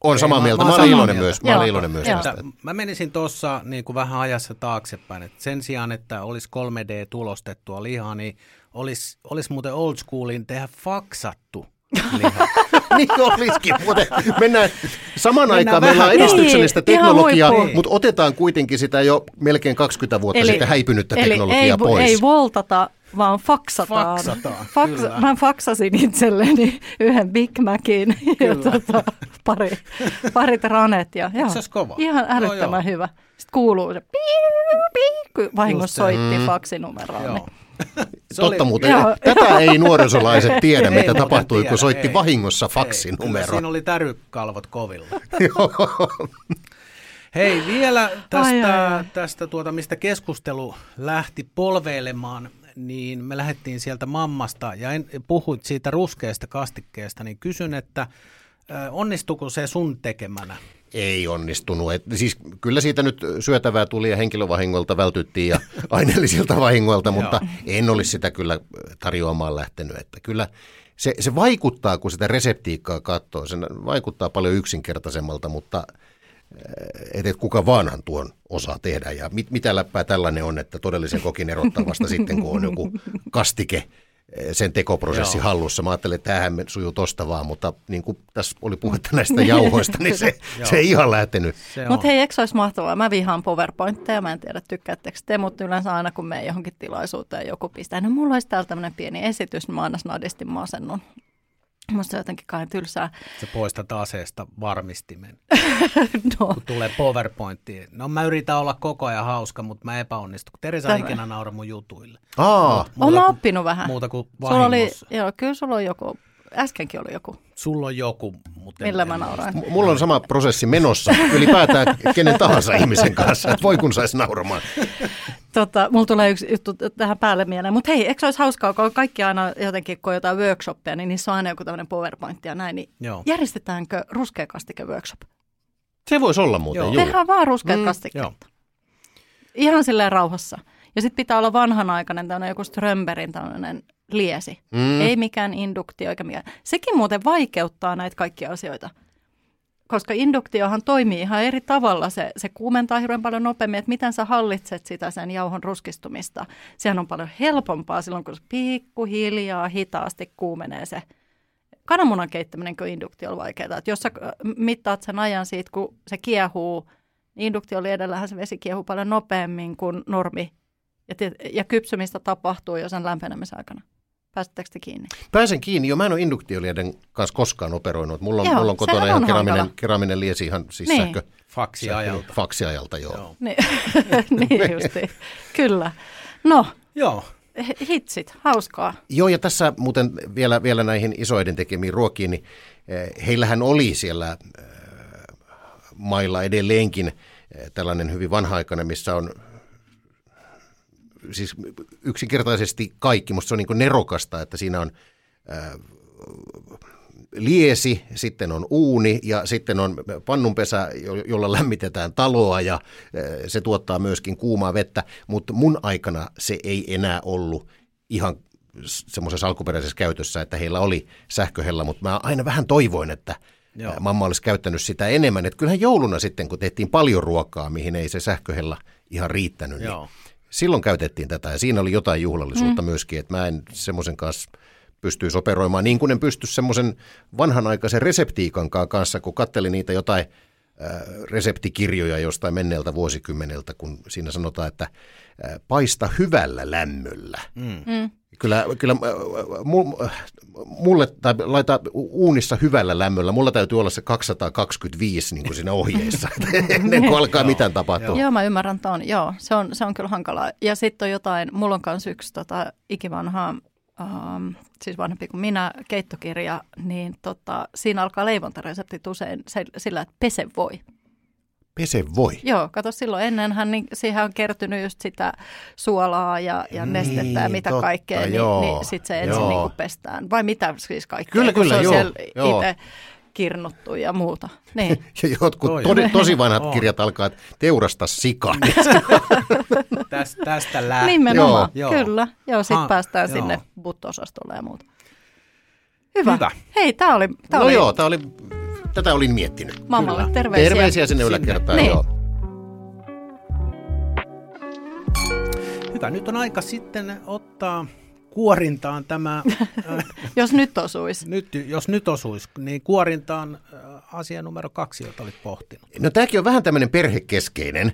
on Ei, samaa mä- mieltä. mä Mä, olen iloinen mieltä. myös. Mä olen iloinen myös tästä. Mä menisin tuossa niin kuin vähän ajassa taaksepäin, että sen sijaan, että olisi 3D-tulostettua lihaa, niin olisi, olisi muuten old schoolin tehdä faksattu liha. niin olisikin. Mennään, samaan Mennään aikaan meillä on vähän- edistyksellistä Niin, teknologiaa, mutta otetaan kuitenkin sitä jo melkein 20 vuotta eli, sitten häipynyttä eli teknologiaa ei, pois. ei voltata, vaan faksataan. Faksataan, Faks, kyllä. mä faksasin itselleni yhden Big Macin ja tota, pari, parit ranet. Ja, joo, se olisi kova? Ihan Joo, älyttömän joo. hyvä. Sitten kuuluu se piu, piu, kun vahingossa soitti Mm. faksinumeroon. Joo. Niin. Se Totta oli- muuten, Joo. tätä ei nuorisolaiset tiedä, Ei mitä tapahtui, tiedä, kun soitti ei. vahingossa Ei, faksinumero. Siinä oli tärykalvot kovilla. Hei, vielä tästä, Ai, ai, ai. tästä tuota, mistä keskustelu lähti polveilemaan, niin me lähdettiin sieltä mammasta ja en, puhuit siitä ruskeasta kastikkeesta, niin kysyn, että onnistuko se sun tekemänä? Ei onnistunut. Et, siis kyllä siitä nyt syötävää tuli ja henkilövahingoilta vältyttiin ja aineellisilta vahingoilta, mutta en olisi sitä kyllä tarjoamaan lähtenyt. Että kyllä se, se vaikuttaa, kun sitä reseptiikkaa katsoo, se vaikuttaa paljon yksinkertaisemmalta, mutta et, et kuka vaanhan tuon osaa tehdä. Ja mit, mitä läppää tällainen on, että todellisen kokin erottaa vasta sitten, kun on joku kastike eh, sen tekoprosessi Joo. hallussa. Mä ajattelin, että tämähän sujuu tosta vaan, mutta niin kuin tässä oli puhetta näistä jauhoista, niin se, se ei ihan lähtenyt. Mutta hei, eikö se olisi mahtavaa? Mä vihaan PowerPointteja, mä en tiedä tykkäättekö te, mutta yleensä aina kun me johonkin tilaisuuteen joku pistää, no mulla olisi täällä tämmöinen pieni esitys, niin mä aina snadisti masennun. Musta se on jotenkin kai tylsää. Se poistat aseesta varmistimen. No, kun tulee PowerPointiin. No mä yritän olla koko ajan hauska, mutta mä epäonnistun. kun Teresa Tämä. ikinä naura mun jutuille. Aa, Oon Muuta mä oppinut vähän. Muuta kuin Sulla oli, vahingossa. joo, kyllä sulla on joku, äskenkin oli joku, Sulla on joku, mutta millä en mä nauroin. M- Mulla on sama prosessi menossa ylipäätään kenen tahansa ihmisen kanssa, että voi kun saisi nauramaan. Tota, mulla tulee yksi juttu tähän päälle mieleen, mutta hei, eikö se olisi hauskaa, kun kaikki aina jotenkin, kun on jotain workshoppeja, niin niissä on aina joku tämmöinen PowerPoint ja näin, niin Joo. järjestetäänkö ruskeakastike workshop? Se voisi olla muuten, Joo. juu. Tehdään vaan ruskeat Mm, kastikkeet. joo. Ihan silleen rauhassa. Ja sitten pitää olla vanhanaikainen tämmöinen joku Strömberin tämmöinen liesi. Mm. Ei mikään induktio eikä mikään. Sekin muuten vaikeuttaa näitä kaikkia asioita. Koska induktiohan toimii ihan eri tavalla. Se, se kuumentaa hirveän paljon nopeammin, että miten sä hallitset sitä sen jauhon ruskistumista. Sehän on paljon helpompaa silloin, kun se pikkuhiljaa, hitaasti kuumenee se kananmunan keittäminen kuin induktio on vaikeaa. Että jos sä äh, mittaat sen ajan siitä, kun se kiehuu, niin induktio edellähän se vesi kiehuu paljon nopeammin kuin normi. Ja, ja kypsymistä tapahtuu jo sen lämpenemisen aikana. Pääsittekö te kiinni? Pääsen kiinni jo. Mä en ole induktiolieden kanssa koskaan operoinut. Mulla on, Joo, mulla on kotona ihan on keraminen, keraminen liesi ihan siis Niin. sähkö, Faksiajalta. faksiajalta. Joo. Joo. Niin, niin justi. Kyllä. No, Joo. hitsit, hauskaa. Joo, ja tässä muuten vielä, vielä näihin isoiden tekemiin ruokiin, niin eh, heillähän oli siellä eh, mailla edelleenkin eh, tällainen hyvin vanha-aikainen, missä on siis yksinkertaisesti kaikki, musta se on niin nerokasta, että siinä on äh, liesi, sitten on uuni ja sitten on pannunpesä, jo- jolla lämmitetään taloa ja äh, se tuottaa myöskin kuumaa vettä, mutta mun aikana se ei enää ollut ihan semmoisessa alkuperäisessä käytössä, että heillä oli sähköhella, mutta mä aina vähän toivoin, että Joo. Joo. mamma olisi käyttänyt sitä enemmän. Että kyllähän jouluna sitten, kun tehtiin paljon ruokaa, mihin ei se sähköhella ihan riittänyt, Joo. niin silloin käytettiin tätä ja siinä oli jotain juhlallisuutta mm. myöskin, että mä en semmoisen kanssa pystyisi operoimaan niin kuin en pysty semmoisen vanhanaikaisen reseptiikankaan kanssa, kun kattelin niitä jotain reseptikirjoja jostain menneeltä vuosikymmeneltä, kun siinä sanotaan, että paista hyvällä lämmöllä. Mm. Mm. Kyllä, kyllä mu- mulle, tai laita uunissa hyvällä lämmöllä, mulla täytyy olla se 225 niin kuin siinä ohjeissa, ennen kuin alkaa mitään tapahtua. Joo, mä ymmärrän ton. Joo, se on, se on kyllä hankalaa. Ja sitten on jotain, mulla on myös yksi tota, ikivanha, ähm, siis vanhempi kuin minä, keittokirja, niin tota, siinä alkaa leivontareseptit usein se, sillä, että pese voi. Pese voi. Joo, kato silloin ennenhän, niin siihen on kertynyt just sitä suolaa ja, ja nestettä ja Niin, mitä totta, kaikkea, niin, joo, niin sitten se ensin joo. niin kuin pestään. Vai mitä siis kaikkea, Kyllä, kyllä, se on joo, siellä joo. itse kirnuttu ja muuta. Niin. Ja jotkut Toi on. tosi vanhat On. kirjat alkaa, että teurasta sika. Tästä, tästä lähtien. Nimenomaan, Joo. kyllä. Joo, sitten päästään joo. sinne buttosastolle ja muuta. Hyvä. Hyvä. Hei, tämä oli, tää no oli joo, tää oli, tätä olin miettinyt. mammalle terveisiä. Terveisiä sinne Sinne. yläkertaan, Niin. joo. Hyvä. Nyt on aika sitten ottaa kuorintaan tämä, äh, Jos nyt osuisi. nyt, jos nyt osuisi, niin kuorintaan äh, asia numero kaksi, jota olit pohtinut. No tämäkin on vähän tämmöinen perhekeskeinen,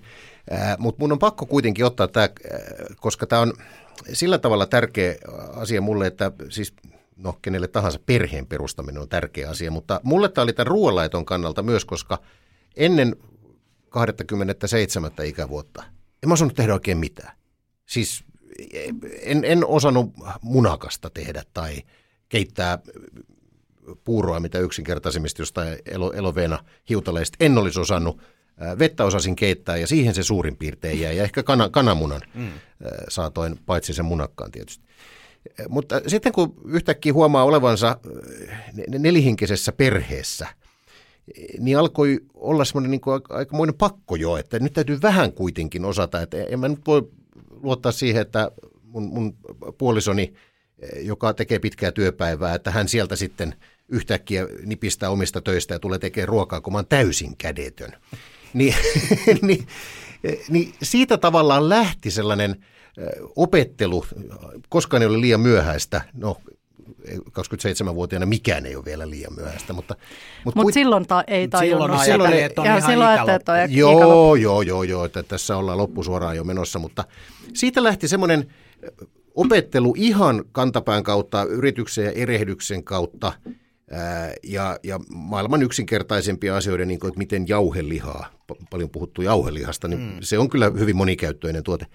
äh, mutta mun on pakko kuitenkin ottaa tämä, koska tämä on sillä tavalla tärkeä asia mulle, että siis no kenelle tahansa perheen perustaminen on tärkeä asia, mutta mulle tämä oli tämän ruoanlaiton kannalta myös, koska ennen 27. ikävuotta en mä osannut tehdä oikein mitään. Siis en, en osannut munakasta tehdä tai keittää puuroa, mitä yksinkertaisimmista jostain elo, eloveena hiutaleista en olisi osannut. Ää, Vettä osasin keittää ja siihen se suurin piirtein jäi. Ja ehkä kana, kananmunan mm. saatoin, paitsi sen munakkaan tietysti. Ää, Mutta sitten kun yhtäkkiä huomaa olevansa ää, ne- nelihenkisessä perheessä, niin alkoi olla semmoinen niin kuin aikamoinen pakko jo, että nyt täytyy vähän kuitenkin osata. Että en mä nyt voi luottaa siihen, että mun, mun puolisoni, eh, joka tekee pitkää työpäivää, että hän sieltä sitten yhtäkkiä nipistää omista töistä ja tulee tekemään ruokaa, kun mä oon täysin kädetön. Niin, niin, niin siitä tavallaan lähti sellainen eh, opettelu, koskaan ei ole liian myöhäistä, no 27-vuotiaana mikään ei ole vielä liian myöhäistä, mutta, mutta Mutta silloin ta- ei Mut silloin tajunnut ajattelin, sitä. että on ja ihan silloin että on Joo, joo, joo, joo, että tässä ollaan loppusuoraan jo menossa, mutta siitä lähti semmoinen opettelu ihan kantapään kautta, yrityksen ja erehdyksen kautta ää, ja, ja maailman yksinkertaisempia asioita, niin kuin, että miten jauhelihaa, pa- paljon puhuttu jauhelihasta, niin mm. se on kyllä hyvin monikäyttöinen tuote.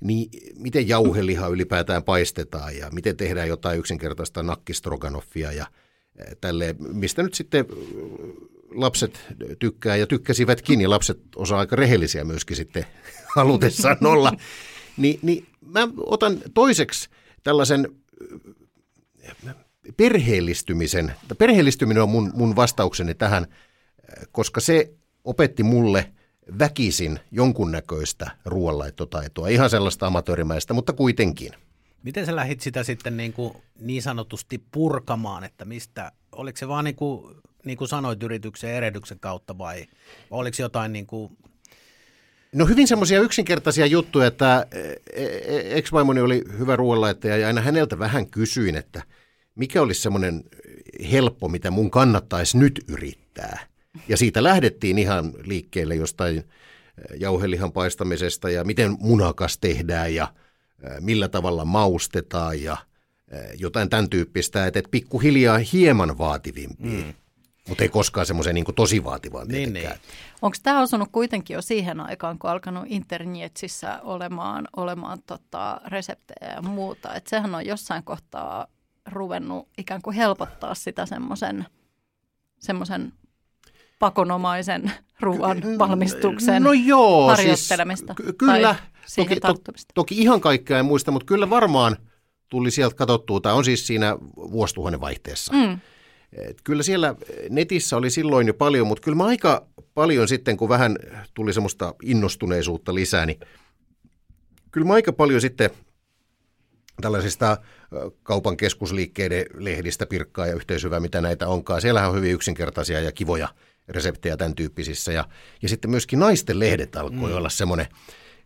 Niin miten jauheliha ylipäätään paistetaan ja miten tehdään jotain yksinkertaista nakkistroganoffia ja ää, tälleen, mistä nyt sitten lapset tykkää ja tykkäsivätkin, ja lapset osaa aika rehellisiä myöskin sitten halutessaan olla, Ni, niin mä otan toiseksi tällaisen äh, perheellistymisen. Perheellistyminen on mun, mun vastaukseni tähän, äh, koska se opetti mulle väkisin jonkunnäköistä ruoanlaittotaitoa. Ihan sellaista amatöörimäistä, mutta kuitenkin. Miten sä lähdit sitä sitten niin, kuin niin sanotusti purkamaan, että mistä, oliko se vaan niin kuin, niin kuin sanoit yrityksen erehdyksen kautta vai oliko jotain niin kuin, No hyvin semmoisia yksinkertaisia juttuja, että e- e- ex-vaimoni oli hyvä ruoanlaittaja ja aina häneltä vähän kysyin, että mikä olisi semmoinen helppo, mitä mun kannattaisi nyt yrittää. Ja siitä lähdettiin ihan liikkeelle jostain jauhelihan paistamisesta ja miten munakas tehdään ja millä tavalla maustetaan ja jotain tämän tyyppistä, että, että pikkuhiljaa hieman vaativimpia. Mm. Mutta ei koskaan semmoiseen niin tosi vaativaan niin, niin. Onko tämä osunut kuitenkin jo siihen aikaan, kun alkanut internetissä olemaan, olemaan tota reseptejä ja muuta? Et sehän on jossain kohtaa ruvennut ikään kuin helpottaa sitä semmoisen semmoisen pakonomaisen ruoan valmistuksen no joo, siis harjoittelemista siis, kyllä, toki, to, toki ihan kaikkea en muista, mutta kyllä varmaan tuli sieltä katsottua, tai on siis siinä vuosituhannen vaihteessa. Mm. Et kyllä siellä netissä oli silloin jo paljon, mutta kyllä mä aika paljon sitten, kun vähän tuli semmoista innostuneisuutta lisää, niin kyllä mä aika paljon sitten tällaisista kaupan keskusliikkeiden lehdistä, pirkkaa ja yhteishyvää, mitä näitä onkaan. Siellähän on hyvin yksinkertaisia ja kivoja reseptejä tämän tyyppisissä. Ja, ja sitten myöskin naisten lehdet alkoi mm. olla semmoinen,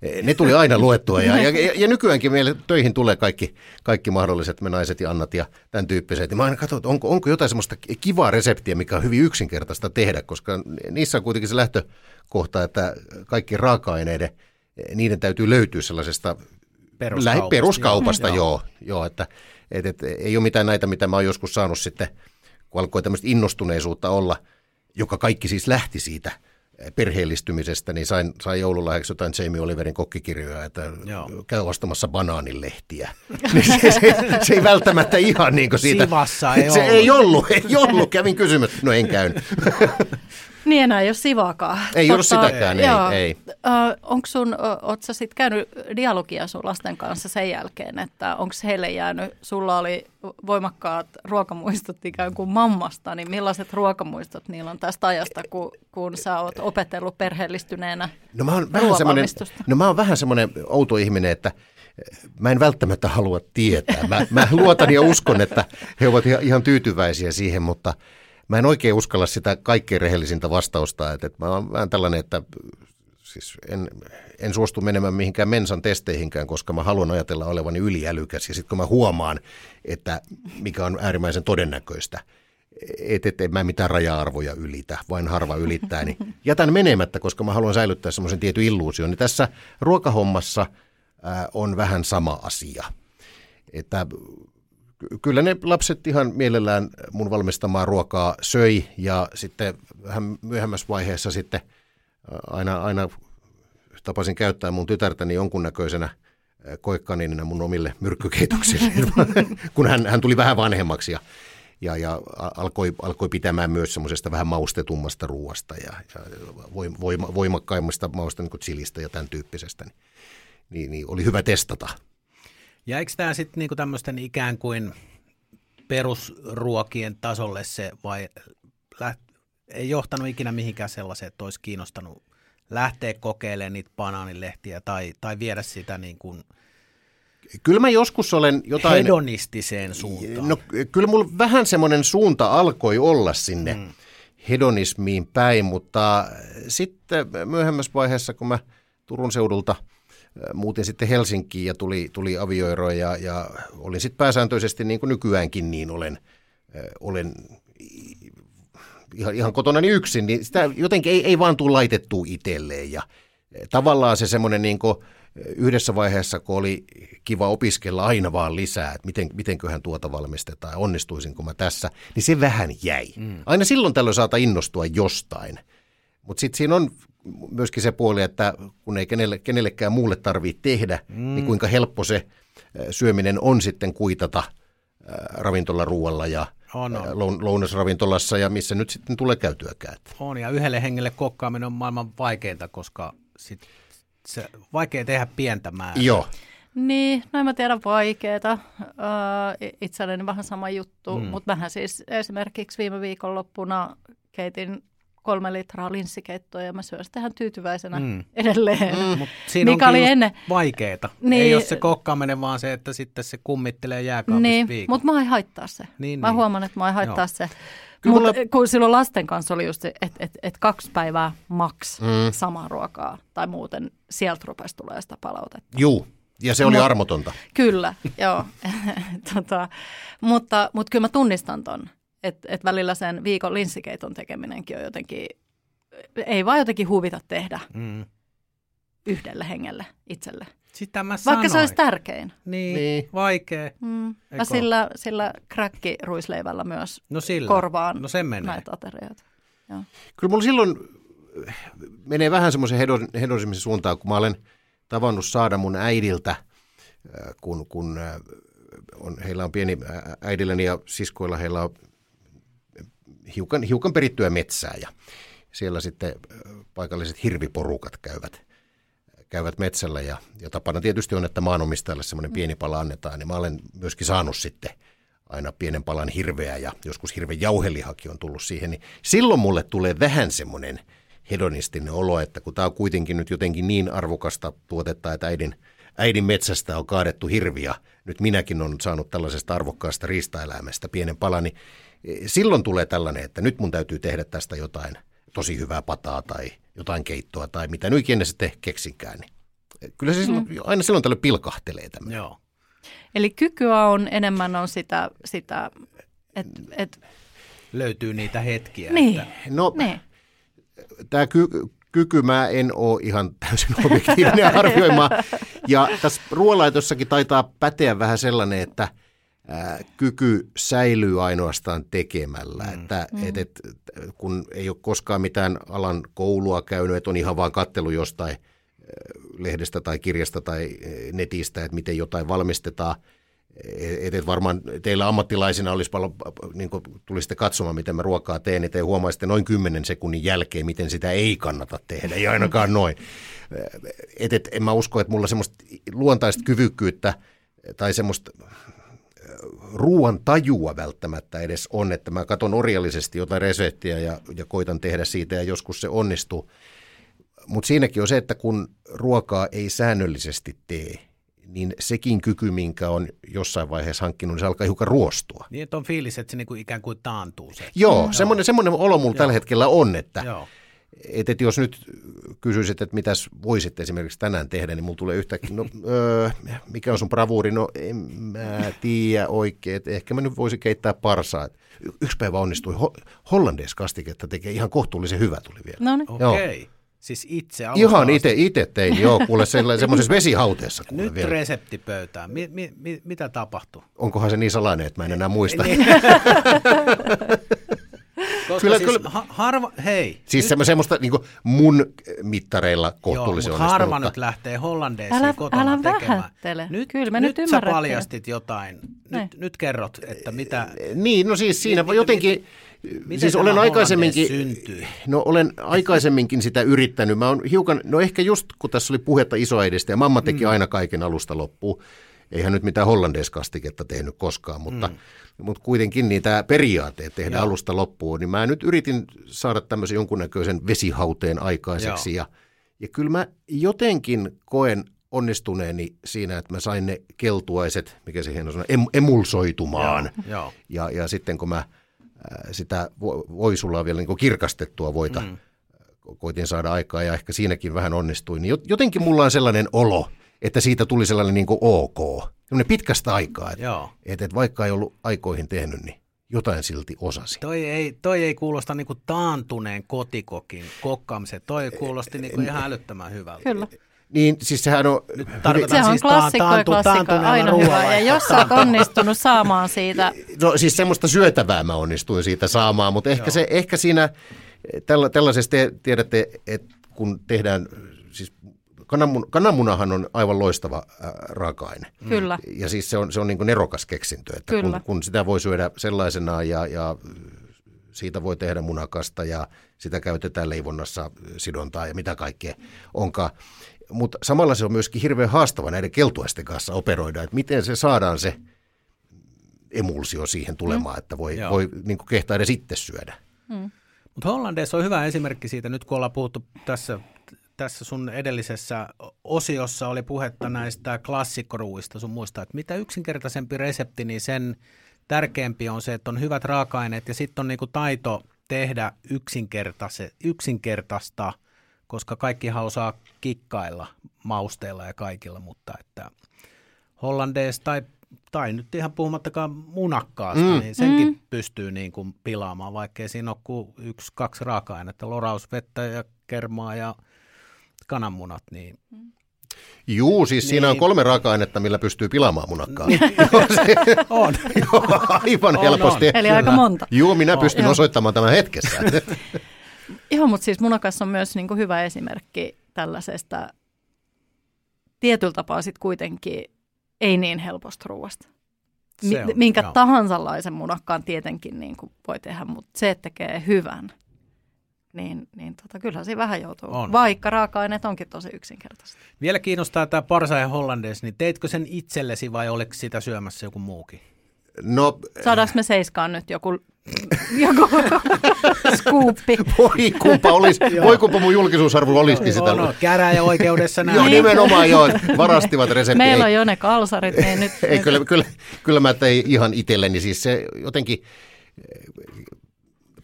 e, ne tuli aina luettua ja, ja, ja nykyäänkin meille töihin tulee kaikki, kaikki mahdolliset, me naiset ja Annat ja tämän tyyppiset. Ja mä aina katson, että onko, onko jotain semmoista kivaa reseptiä, mikä on hyvin yksinkertaista tehdä, koska niissä on kuitenkin se lähtökohta, että kaikki raaka-aineiden, e, niiden täytyy löytyä sellaisesta peruskaupasta, peruskaupasta joo. joo, joo että et, et, ei ole mitään näitä, mitä mä oon joskus saanut sitten, kun alkoi tämmöistä innostuneisuutta olla, joka kaikki siis lähti siitä perheellistymisestä, niin sain, sain joululahjaksi jotain Jamie Oliverin kokkikirjoja, että Joo. käy ostamassa banaanilehtiä. niin se, se, se, ei välttämättä ihan niin kuin siitä. Sivassa ei se ollut. ei ollut, ei ollut. Kävin kysymässä, no en käynyt. Niin enää ei ole sivaakaan. Ei ole sitäkään, ei. Joo. ei. Ö, onko sun, oot sä sitten käynyt dialogia sun lasten kanssa sen jälkeen, että onko heille jäänyt, sulla oli voimakkaat ruokamuistot ikään kuin mammasta, niin millaiset ruokamuistot niillä on tästä ajasta, kun, kun sä oot opetellut perheellistyneenä no mä oon vähän semmoinen, No mä oon vähän semmoinen outo ihminen, että mä en välttämättä halua tietää. Mä, mä luotan ja uskon, että he ovat ihan tyytyväisiä siihen, mutta – mä en oikein uskalla sitä kaikkein rehellisintä vastausta, että, että mä oon vähän tällainen, että siis en, en suostu menemään mihinkään mensan testeihinkään, koska mä haluan ajatella olevani yliälykäs ja sitten kun mä huomaan, että mikä on äärimmäisen todennäköistä, että et, et mä mitään raja-arvoja ylitä, vain harva ylittää, niin jätän menemättä, koska mä haluan säilyttää semmoisen tietyn illuusion. Niin tässä ruokahommassa ää, on vähän sama asia. Että kyllä ne lapset ihan mielellään mun valmistamaa ruokaa söi ja sitten vähän myöhemmässä vaiheessa sitten aina, aina tapasin käyttää mun tytärtäni jonkunnäköisenä koekkaninina mun omille myrkkykeitoksille, kun hän, hän tuli vähän vanhemmaksi ja, ja, ja alkoi, alkoi pitämään myös semmoisesta vähän maustetummasta ruoasta ja, ja voima, voimakkaimmasta mausta niin kuin chilistä ja tämän tyyppisestä, niin, niin, niin oli hyvä testata – ja eikö tämä sitten niinku tämmöisten ikään kuin perusruokien tasolle se vai läht- ei johtanut ikinä mihinkään sellaiseen, että olisi kiinnostanut lähteä kokeilemaan niitä banaanilehtiä tai, tai viedä sitä niin kuin Kyllä mä joskus olen jotain... Hedonistiseen suuntaan. No kyllä mulla vähän semmoinen suunta alkoi olla sinne mm. hedonismiin päin, mutta sitten myöhemmässä vaiheessa, kun mä Turun seudulta – muutin sitten Helsinkiin ja tuli, tuli avioero ja, ja olin sitten pääsääntöisesti niin kuin nykyäänkin niin olen, olen ihan, ihan kotonani yksin, niin sitä jotenkin ei, ei vaan tule laitettua itselleen ja tavallaan se semmoinen niin kuin yhdessä vaiheessa, kun oli kiva opiskella aina vaan lisää, että miten, mitenköhän tuota valmistetaan, onnistuisinko mä tässä, niin se vähän jäi. Mm. Aina silloin tällöin saata innostua jostain. Mutta sitten siinä on myöskin se puoli, että kun ei kenelle, kenellekään muulle tarvitse tehdä, niin mm. niin kuinka helppo se syöminen on sitten kuitata ravintolaruualla ja on, on. lounasravintolassa ja missä nyt sitten tulee käytyäkään. On ja yhdelle hengelle kokkaaminen on maailman vaikeinta, koska sit se vaikea tehdä pientä määrää. Joo. Niin, no en mä tiedä vaikeeta. Itselleni vähän sama juttu, mm. mutta vähän siis esimerkiksi viime viikonloppuna keitin kolme litraa linssikeittoa ja mä syön sitä ihan tyytyväisenä mm. edelleen. Mm. Mut siinä Mikä oli ennen... vaikeeta. Niin, ei ole se kokkaaminen, vaan se, että sitten se kummittelee jääkaapissa niin, viikon. Mutta mä ei haittaa se. Niin, mä niin. huomaan, että mä ei haittaa Joo. se. Mutta mulla... kun silloin lasten kanssa oli just, että et, et kaksi päivää maks mm. samaa ruokaa tai muuten sieltä rupesi tulee sitä palautetta. Juu, ja se oli Mut, armotonta. Kyllä, joo. tota, mutta, mutta kyllä mä tunnistan ton että et välillä sen viikon linssikeiton tekeminenkin on jotenkin, ei vaan jotenkin huvita tehdä. Mm. yhdelle hengelle itselle. Sitä mä Vaikka sanoin. se olisi tärkein. Niin, Niin. vaikea. Mm. Mä Eikö? sillä, sillä kräkkiruisleivällä myös No sillä. korvaan No sen menee. näitä aterioita. Joo. Kyllä mulla silloin äh, menee vähän semmoisen hedon- hedonismisen suuntaan, kun mä olen tavannut saada mun äidiltä, äh, kun, kun äh, on, heillä on pieni, äidilläni ja siskoilla heillä on hiukan, hiukan perittyä metsää ja siellä sitten paikalliset hirviporukat käyvät, käyvät metsällä ja, ja tapana tietysti on, että maanomistajalle semmoinen pieni pala annetaan, niin mä olen myöskin saanut sitten aina pienen palan hirveä ja joskus hirven jauhelihakin on tullut siihen, niin silloin mulle tulee vähän semmoinen hedonistinen olo, että kun tämä on kuitenkin nyt jotenkin niin arvokasta tuotetta, että äidin, äidin metsästä on kaadettu hirviä, nyt minäkin olen saanut tällaisesta arvokkaasta riistaeläimestä pienen palan, niin silloin tulee tällainen, että nyt mun täytyy tehdä tästä jotain tosi hyvää pataa tai jotain keittoa tai mitä nyt ikinä sitten keksinkään. Niin eh, kyllä se silloin, aina silloin tällöin pilkahtelee tämmöinen. Joo. Eli kykyä on enemmän on sitä, sitä että et, Löytyy niitä hetkiä. niin, Että, No, niin. tämä ky- kyky mä en ole ihan täysin objektiivinen arvioimaan. Ja tässä ruoanlaitossakin taitaa päteä vähän sellainen, että ää, kyky säilyy ainoastaan tekemällä. Mm. Että et, et, kun ei ole koskaan mitään alan koulua käynyt, että on ihan vaan kattelu jostain lehdestä tai kirjasta tai netistä, että miten jotain valmistetaan. Et, et varmaan teillä ammattilaisina olisi paljon, niin kun tulisitte katsomaan, miten mä ruokaa teen, niin te huomaisitte noin 10 sekunnin jälkeen, miten sitä ei kannata tehdä, ei ainakaan noin. Et, et, en mä usko, että mulla semmoista luontaista kyvykkyyttä tai semmoista ruoan tajua välttämättä edes on, että mä katson orjallisesti jotain reseptiä ja, ja koitan tehdä siitä ja joskus se onnistuu. Mutta siinäkin on se, että kun ruokaa ei säännöllisesti tee, niin sekin kyky, minkä on jossain vaiheessa hankkinut, niin se alkaa hiukan ruostua. niin, että on fiilis, että se niinku ikään kuin taantuu se. Joo, mm. semmoinen, semmoinen olo mulla tällä hetkellä on, että Joo. Et, et jos nyt kysyisit, että mitäs voisit esimerkiksi tänään tehdä, niin mulla tulee yhtäkkiä, no öö, mikä on sun bravuuri, no en mä tiedä oikein, että ehkä mä nyt voisin keittää parsaa. Et y- Yksi päivä onnistui, ho- hollandeskastiketta tekee ihan kohtuullisen hyvä tuli vielä. No niin. Okei. Siis itse Ihan itse, itse tein, joo, kuule semmoisessa vesihauteessa. Kuule Nyt vielä. resepti pöytään. Mi, mi, mi, mitä tapahtuu? Onkohan se niin salainen, että mä en enää muista. Koska Kyllä, siis kyllä. Ha, harva, hei. Siis semmo, semmoista niin mun mittareilla Joo, kohtuullisen mutta harva nyt lähtee Hollandeisiin Älä- kotona älä tekemään. vähättele. Nyt, Kyllä me nyt, nyt sä paljastit jotain. Niin. Nyt, nyt kerrot, että mitä... Niin, no siis siinä Miten- jotenkin, miten siis olen aikaisemminkin, syntyi? no olen aikaisemminkin sitä yrittänyt. Mä oon hiukan, no ehkä just kun tässä oli puhetta isoäidistä ja mamma teki mm. aina kaiken alusta loppuun. Eihän nyt mitään hollandeskastiketta tehnyt koskaan, mutta, mm. mutta kuitenkin niitä periaatteet tehdä Joo. alusta loppuun. Niin mä nyt yritin saada tämmöisen jonkunnäköisen vesihauteen aikaiseksi ja, ja kyllä mä jotenkin koen onnistuneeni siinä, että mä sain ne keltuaiset, mikä se hieno sana, em, emulsoitumaan. Joo. Ja, ja sitten kun mä ää, sitä vo- voisulla vielä niin kirkastettua voita mm. koitin saada aikaa ja ehkä siinäkin vähän onnistuin, niin jot- jotenkin mulla on sellainen olo, että siitä tuli sellainen niin kuin ok, sellainen pitkästä aikaa, että, että, että vaikka ei ollut aikoihin tehnyt, niin jotain silti osasi. Toi ei, toi ei kuulosta niinku taantuneen kotikokin kokkaamisen. Toi kuulosti niinku ihan älyttömän hyvältä. Kyllä. Niin siis sehän on, tarkoitan- Se on siis klassikko ja taantu- klassikko, aina hyvä. Ja jos sä oot onnistunut saamaan siitä, No siis semmoista syötävää mä onnistuin siitä saamaan, mutta ehkä, se, ehkä siinä tälla, tällaisessa te, tiedätte, että kun tehdään, siis kananmun, kananmunahan on aivan loistava äh, raaka-aine. kyllä, Ja siis se on, se on niin kuin nerokas keksintö, että kun, Kyllä. kun sitä voi syödä sellaisenaan ja, ja siitä voi tehdä munakasta ja sitä käytetään leivonnassa sidontaa ja mitä kaikkea onkaan. Mutta samalla se on myöskin hirveän haastava näiden keltuaisten kanssa operoida, että miten se saadaan se emulsio siihen tulemaan, että voi, Joo. voi niin kuin kehtaa edes itse syödä. Mutta Hollandeissa on hyvä esimerkki siitä, nyt kun ollaan puhuttu tässä, tässä sun edellisessä osiossa oli puhetta näistä klassikkoruuista sun muista, että mitä yksinkertaisempi resepti, niin sen tärkeämpi on se, että on hyvät raaka-aineet ja sitten on niinku taito tehdä yksinkertaista, koska kaikkihan osaa kikkailla mausteilla ja kaikilla, mutta että hollandees tai, tai nyt ihan puhumattakaan munakkaasta, mm. niin senkin mm. pystyy niin kuin pilaamaan, vaikkei siinä ole kuin yksi, kaksi raaka-ainetta, lorausvettä ja kermaa ja kananmunat, niin Juu, siis niin. siinä on Niin. kolme raaka-ainetta, millä pystyy pilaamaan munakkaa. on. Joo, aivan On, helposti. on. Eli aika monta. Joo, minä pystyn Joo. osoittamaan tämän hetkessä. Joo, mutta siis munakas on myös niin kuin hyvä esimerkki tällaisesta tietyllä tapaa sitten kuitenkin ei niin helposta ruoasta. Mi- minkä joo. tahansa munakkaan tietenkin niin kuin voi tehdä, mutta se, että tekee hyvän, niin, niin tota, kyllähän siinä vähän joutuu. On. Vaikka raaka-aineet onkin tosi yksinkertaista. Vielä kiinnostaa tämä parsa ja hollandees, niin teitkö sen itsellesi vai oliko sitä syömässä joku muukin? No, Saadaanko me seiskaan nyt joku, joku skuuppi? voi kumpa, olisi, voi kumpa mun julkisuusarvo olisikin sitä. No, käräjäoikeudessa näin. Joo, nimenomaan joo, varastivat reseptiä. Meillä Ei- on jo ne kalsarit, niin nyt... Ei, kyllä, kyllä, kyllä mä tein ihan itselleni. Siis se jotenkin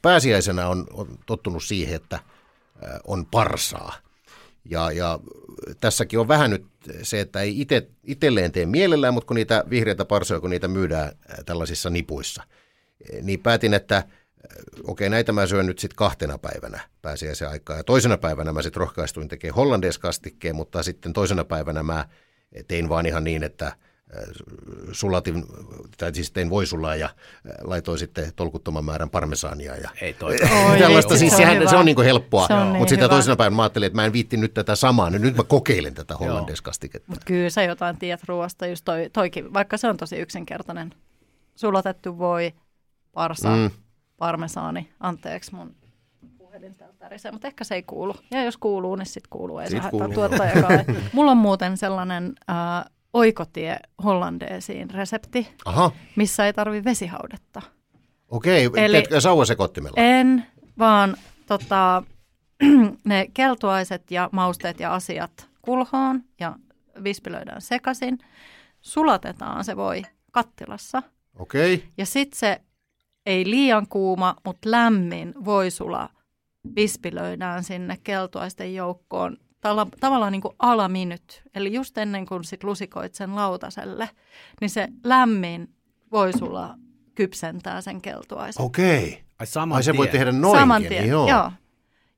pääsiäisenä on, on tottunut siihen, että eh, on parsaa. Ja, ja tässäkin on vähän nyt se, että ei ite, itselleen tee mielellään, mutta kun niitä vihreitä parsoja, kun niitä myydään eh, tällaisissa nipuissa, eh, niin päätin, että okei, näitä mä syön nyt sitten kahtena päivänä pääsiäisen aikaa. Ja toisena päivänä mä sitten rohkaistuin tekemään hollandeeskastikkeen, mutta sitten toisena päivänä mä tein vaan ihan niin, että sulatin, tai siis tein voisulaa ja laitoin sitten tolkuttoman määrän parmesaania ja Ei toi. Oi, tällaista. ei, Siis se on sehän, hyvä. se on niin helppoa, Se on niin mutta sitten hyvä. toisena päivänä mä ajattelin, että mä en viitti nyt tätä samaa, niin nyt mä kokeilen tätä hollandeskastiketta. Mutta kyllä sä jotain tiedät ruoasta, just toi, toikin, vaikka se on tosi yksinkertainen. Sulatettu voi, parsa, Mm. parmesaani, anteeksi mun puhelin täältä tärisee, mutta ehkä se ei kuulu. Ja jos kuuluu, niin sitten kuuluu, ei Sit se kuuluu. tuottajakaan. Mulla on muuten sellainen äh, oikotie hollandeesiin resepti, Aha, missä ei tarvi vesihaudetta. okei. Eli- Eli... Teetkö sauvasekottimella? En, vaan tota, ne keltuaiset ja mausteet ja asiat kulhoon ja vispilöidään sekaisin. Sulatetaan se voi kattilassa Okei. ja sitten se ei liian kuuma, mutta lämmin voisula vispilöidään sinne keltuaisten joukkoon tala, tavallaan niin kuin alaminyt. Eli just ennen kuin sit lusikoit sen lautaselle, niin se lämmin voisula kypsentää sen keltuaisen. Okei. Ai saman Ai se voi tehdä noinkin, Saman tien, joo. joo.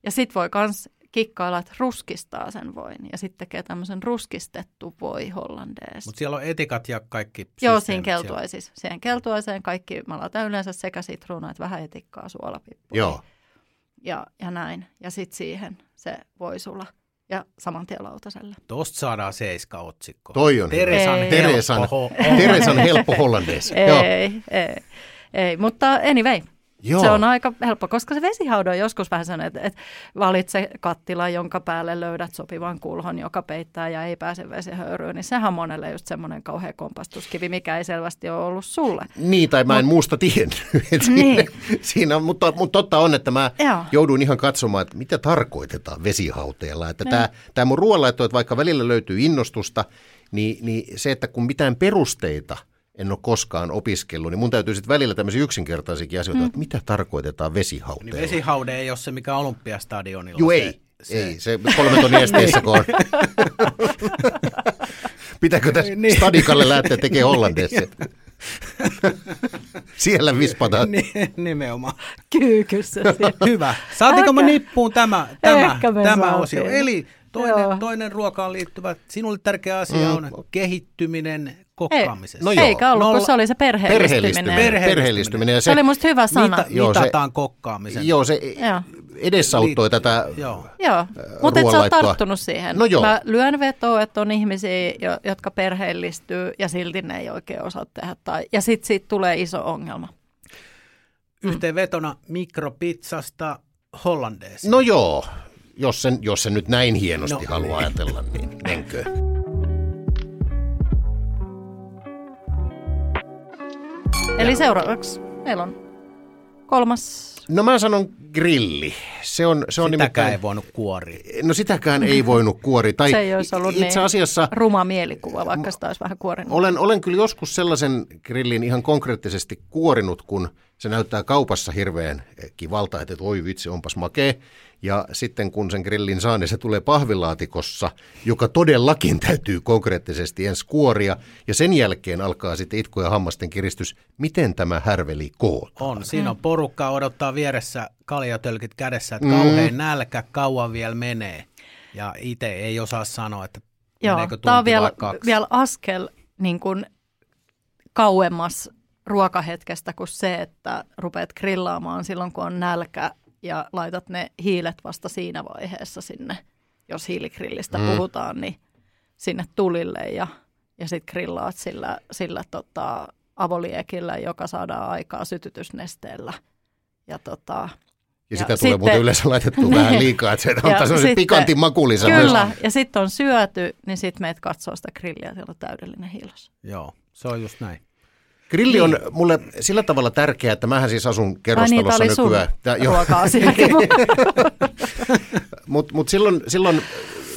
Ja sit voi kans kikkailla, että ruskistaa sen voin. Ja sitten tekee tämmöisen ruskistettu voi hollandees. Mutta siellä on etikat ja kaikki Joo, siinä keltuaisissa. Siihen keltuaiseen kaikki, mä laitan yleensä sekä sitruunaa, että vähän etikkaa, suolapippuja. Joo. Ja, ja näin. Ja sitten siihen se voi sulla. Ja saman tien lautaselle. Tosta saadaan seiska otsikko. Toi on Teresan Ei. Teresan, helppo. Teresan helppo hollandees. Ei, Joo. ei, ei. Mutta anyway, Joo. Se on aika helppo, koska se vesihaudo on joskus vähän sellainen, että, että valitse kattila, jonka päälle löydät sopivan kulhon, joka peittää ja ei pääse vesihöyryyn, niin sehän on monelle just semmoinen kauhea kompastuskivi, mikä ei selvästi ole ollut sulle. Niin, tai mä en muusta tiennyt. Siinä, Niin. siinä mutta, mutta totta on, että mä Joo. jouduin ihan katsomaan, että mitä tarkoitetaan vesihauteella. Että tämä, tämä mun ruoanlaitto, että vaikka välillä löytyy innostusta, niin, niin se, että kun mitään perusteita en ole koskaan opiskellut, niin mun täytyy sitten välillä tämmöisiä yksinkertaisiakin asioita, mm. että mitä tarkoitetaan Niin vesihauteella. vesihaude ei ole se, mikä on Olympiastadionilla. Joo, ei. Se. Ei, se kolme tonnin esteessä, kun on. Pitääkö tässä Niin. stadikalle lähteä tekemään hollandeessa? Siellä vispataan. Ni- Nimenomaan. Kyykyssä. Hyvä. Saatiinko Ehkä- nippuun tämä, tämä, tämä osio? Eli toinen, Joo. toinen ruokaan liittyvä, sinulle tärkeä asia Mm. on kehittyminen Ei, kokkaamisessa. No joo. eikä ollut, Nolla- kun se oli se perheellistyminen. Perheellistyminen. Perheellistyminen. Ja Se oli musta hyvä sana. Mita, Joo, se- mitataan kokkaamisen. Joo, se Joo. edesauttoi Liit- tätä. Joo. Joo, mutta et sä oot ruoanlaittoa. tarttunut siihen. No joo. Mä lyön vetoa, että on ihmisiä, jo- jotka perheellistyy ja silti ne ei oikein osaa tehdä. Tai, ja sitten siitä tulee iso ongelma. Yhteenvetona mikropizzasta hollandeesi. No joo, jos sen, jos sen nyt näin hienosti No. no. haluaa ajatella, niin menkö. Eli seuraavaksi meillä on kolmas. No mä sanon grilli. Se on, se on Sitäkään nimittäin... ei voinut kuoria. No sitäkään ei voinut kuori. Tai Se ei olisi ollut itse niin asiassa ruma mielikuva, vaikka sitä olisi vähän kuorinut. olen, olen kyllä joskus sellaisen grillin ihan konkreettisesti kuorinut, kun se näyttää kaupassa hirveän kivalta, että oi vitsi, onpas makee. Ja sitten kun sen grillin saa, niin se tulee pahvilaatikossa, joka todellakin täytyy konkreettisesti ensi kuoria. Ja sen jälkeen alkaa sitten itku ja hammasten kiristys, miten tämä härveli kootaan. On. Siinä on porukkaa odottaa vieressä kaljatölkit kädessä, että Mm. kauhean nälkä kauan vielä menee. Ja itse ei osaa sanoa, että Joo, meneekö tämä on tunti vielä, vielä askel niin kuin kauemmas ruokahetkestä kuin se, että rupeat grillaamaan silloin, kun on nälkä ja laitat ne hiilet vasta siinä vaiheessa sinne, jos hiiligrillistä Mm. puhutaan, niin sinne tulille ja, ja sitten grillaat sillä, sillä tota, avoliekillä, joka saadaan aikaa sytytysnesteellä. Ja tota, Ja, Ja sitä tulee sitten- muuten yleensä laitettua vähän liikaa, että se Ja antaa sellaisen sitten- pikantin makulinsa myös. Kyllä, ja sitten on syöty, niin sitten meet katsoo sitä grilliä, siellä on täydellinen hiilos. Joo, se on just näin. Grilli on Niin. mulle sillä tavalla tärkeä, että mähän siis asun Ai niin, kerrostalossa sun nykyään. Tää- ruoka-asiakin. Mutta mut silloin, silloin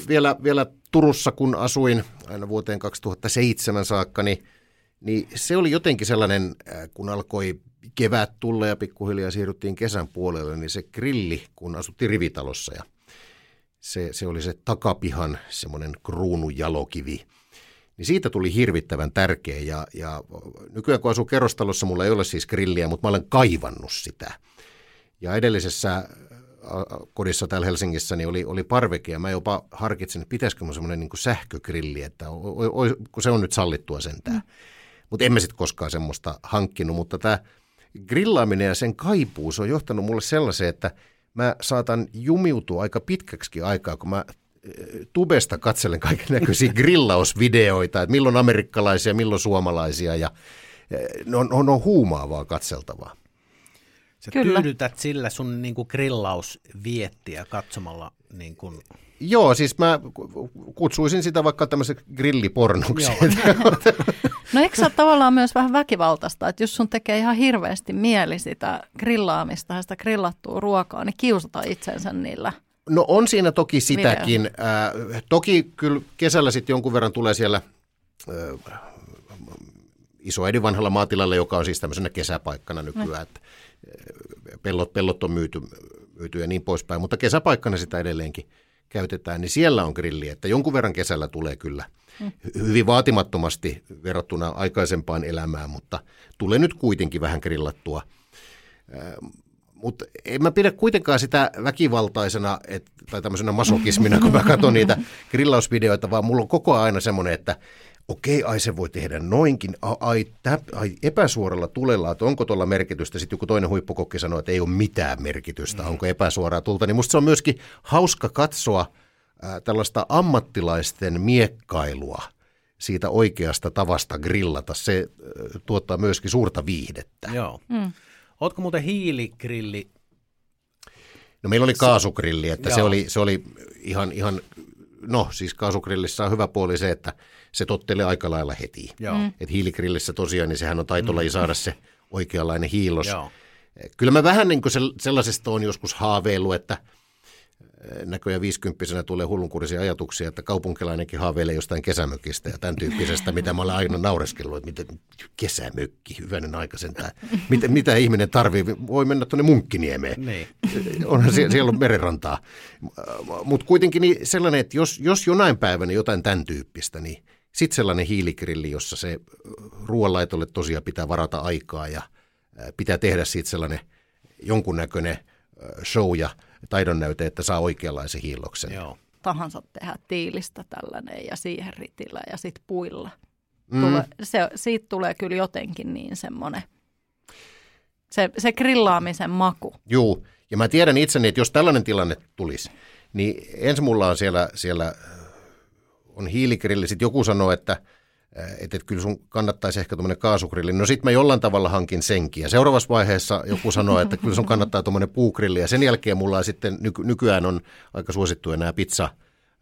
vielä, vielä Turussa, kun asuin aina vuoteen 2007 saakka, niin, niin se oli jotenkin sellainen, äh, kun alkoi kevät tulla ja pikkuhiljaa siirryttiin kesän puolelle, niin se grilli, kun asuttiin rivitalossa ja se, se oli se takapihan semmoinen kruunujalokivi, niin siitä tuli hirvittävän tärkeä ja, ja nykyään kun asuu kerrostalossa, mulla ei ole siis grilliä, mutta mä olen kaivannut sitä. Ja edellisessä kodissa täällä Helsingissä niin oli, oli parveke ja mä jopa harkitsin, että pitäisikö mun semmoinen niin sähkögrilli, että o, o, o, kun se on nyt sallittua sentään. Mm. Mutta emme sitten koskaan semmoista hankkinut, mutta tämä grillaaminen ja sen kaipuus on johtanut mulle sellaiseen, että mä saatan jumiutua aika pitkäksi aikaa, kun mä tubesta katselen kaiken näköisiä grillausvideoita, että milloin amerikkalaisia, milloin suomalaisia ja eh, ne on, on, on huumaavaa katseltavaa. Sä Kyllä. tyydytät sillä sun niinku grillausviettiä katsomalla niin kuin, Joo, siis mä kutsuisin sitä vaikka tämmöiseksi grillipornoksi. No eikö se ole tavallaan myös vähän väkivaltaista, että jos sun tekee ihan hirveästi mieli sitä grillaamista ja sitä grillattua ruokaa, niin kiusata itsensä niillä. No on siinä toki sitäkin. Äh, toki kyllä kesällä sitten jonkun verran tulee siellä äh, isoäidin vanhalla maatilalla, joka on siis tämmöisenä kesäpaikkana nykyään, että äh, pellot, pellot on myyty, myyty ja niin poispäin, mutta kesäpaikkana sitä edelleenkin käytetään, niin siellä on grilli, että jonkun verran kesällä tulee kyllä hy- hyvin vaatimattomasti verrattuna aikaisempaan elämään, mutta tulee nyt kuitenkin vähän grillattua. Mutta en mä pidä kuitenkaan sitä väkivaltaisena et, tai tämmöisenä masokismina, kun mä katson niitä grillausvideoita, vaan mulla on koko ajan aina semmoinen, että okei, ai se voi tehdä noinkin, ai, ai, tä, ai epäsuoralla tulella, että onko tuolla merkitystä. Sitten joku toinen huippukokki sanoo, että ei ole mitään merkitystä, onko epäsuoraa tulta. Niin musta se on myöskin hauska katsoa ää, tällaista ammattilaisten miekkailua siitä oikeasta tavasta grillata. Se ää, tuottaa myöskin suurta viihdettä. joo. Mm. Ootko muuten hiiligrilli? No meillä oli kaasugrilli, että se oli, se oli ihan, ihan, no siis kaasugrillissä on hyvä puoli se, että se tottelee aika lailla heti. Joo. Mm. Et hiiligrillissä tosiaan, niin sehän on taitolaji saada se oikeanlainen hiilos. Joo. Kyllä mä vähän niin kuin sellaisesta on joskus haaveillut, että näköjään viisikymppisenä tulee hullunkurisia ajatuksia, että kaupunkilainenkin haaveilee jostain kesämökistä ja tämän tyyppisestä, mitä mä olen aina naureskellut, että miten kesämökki, hyvänen aika sentään. Mitä, mitä ihminen tarvii, voi mennä tuonne Munkkiniemeen. Niin. Onhan siellä, siellä on merenrantaa. Mutta kuitenkin niin sellainen, että jos, jos jonain päivänä jotain tämän tyyppistä, niin sitten sellainen hiiligrilli, jossa se ruoanlaitolle tosiaan pitää varata aikaa ja ää, pitää tehdä siitä sellainen jonkunnäköinen show ja taidonnäyte, että saa oikeanlaisen hiilloksen. Joo. Tahansa tehdä tiilistä tällainen ja siihen ritillä ja sitten puilla. Mm. Tule, se, siitä tulee kyllä jotenkin niin semmoinen, se, se grillaamisen maku. Juu, ja mä tiedän itseni, että jos tällainen tilanne tulisi, niin ensin mulla on siellä, siellä äh, on hiiligrilli, sitten joku sanoo, että että, että kyllä sun kannattaisi ehkä tuommoinen kaasugrilli. No sitten mä jollain tavalla hankin senkin. Ja seuraavassa vaiheessa joku sanoo, että kyllä sun kannattaa tuommoinen puugrilli. Ja sen jälkeen mulla sitten, nyky, nykyään on aika suosittuja nämä pizza,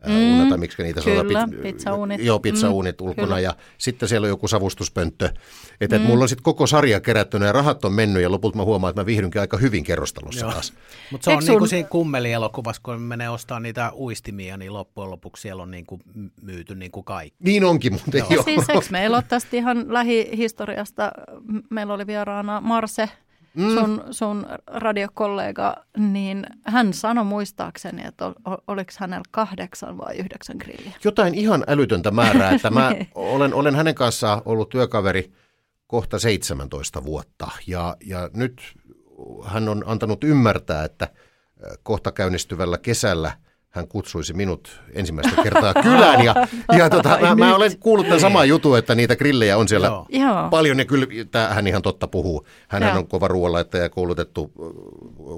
mm, unat, tai miksi niitä kyllä, sanotaan. pizzauunit. Joo, pizzauunit mm, ulkona kyllä. ja sitten siellä on joku savustuspönttö. Että mm. mulla on sitten koko sarja kerättynä ja rahat on mennyt ja lopulta mä huomaan, että mä viihdynkin aika hyvin kerrostalossa Joo. taas. Mutta se on Eikö niin kuin sun- siinä kummelielokuvassa, kun menee ostaa niitä uistimia, niin loppujen lopuksi siellä on niin kuin myyty niin kuin kaikki. Niin onkin muuten, joo. Ja siis eikö meillä ole tästä ihan lähihistoriasta, meillä oli vieraana Marse, mm. sun, sun radiokollega, niin hän sanoi muistaakseni, että ol, ol- oliko hänellä kahdeksan vai yhdeksän grilliä. Jotain ihan älytöntä määrää, että mä olen, olen hänen kanssaan ollut työkaveri kohta 17 vuotta ja, ja nyt hän on antanut ymmärtää, että kohta käynnistyvällä kesällä hän kutsuisi minut ensimmäistä kertaa kylään. Ja, ja tota, mä, mä olen kuullut tämän saman jutun, että niitä grillejä on siellä Joo. Joo. paljon. Ja kyllä hän ihan totta puhuu. Hän Joo. on kova ruoanlaittaja ja koulutettu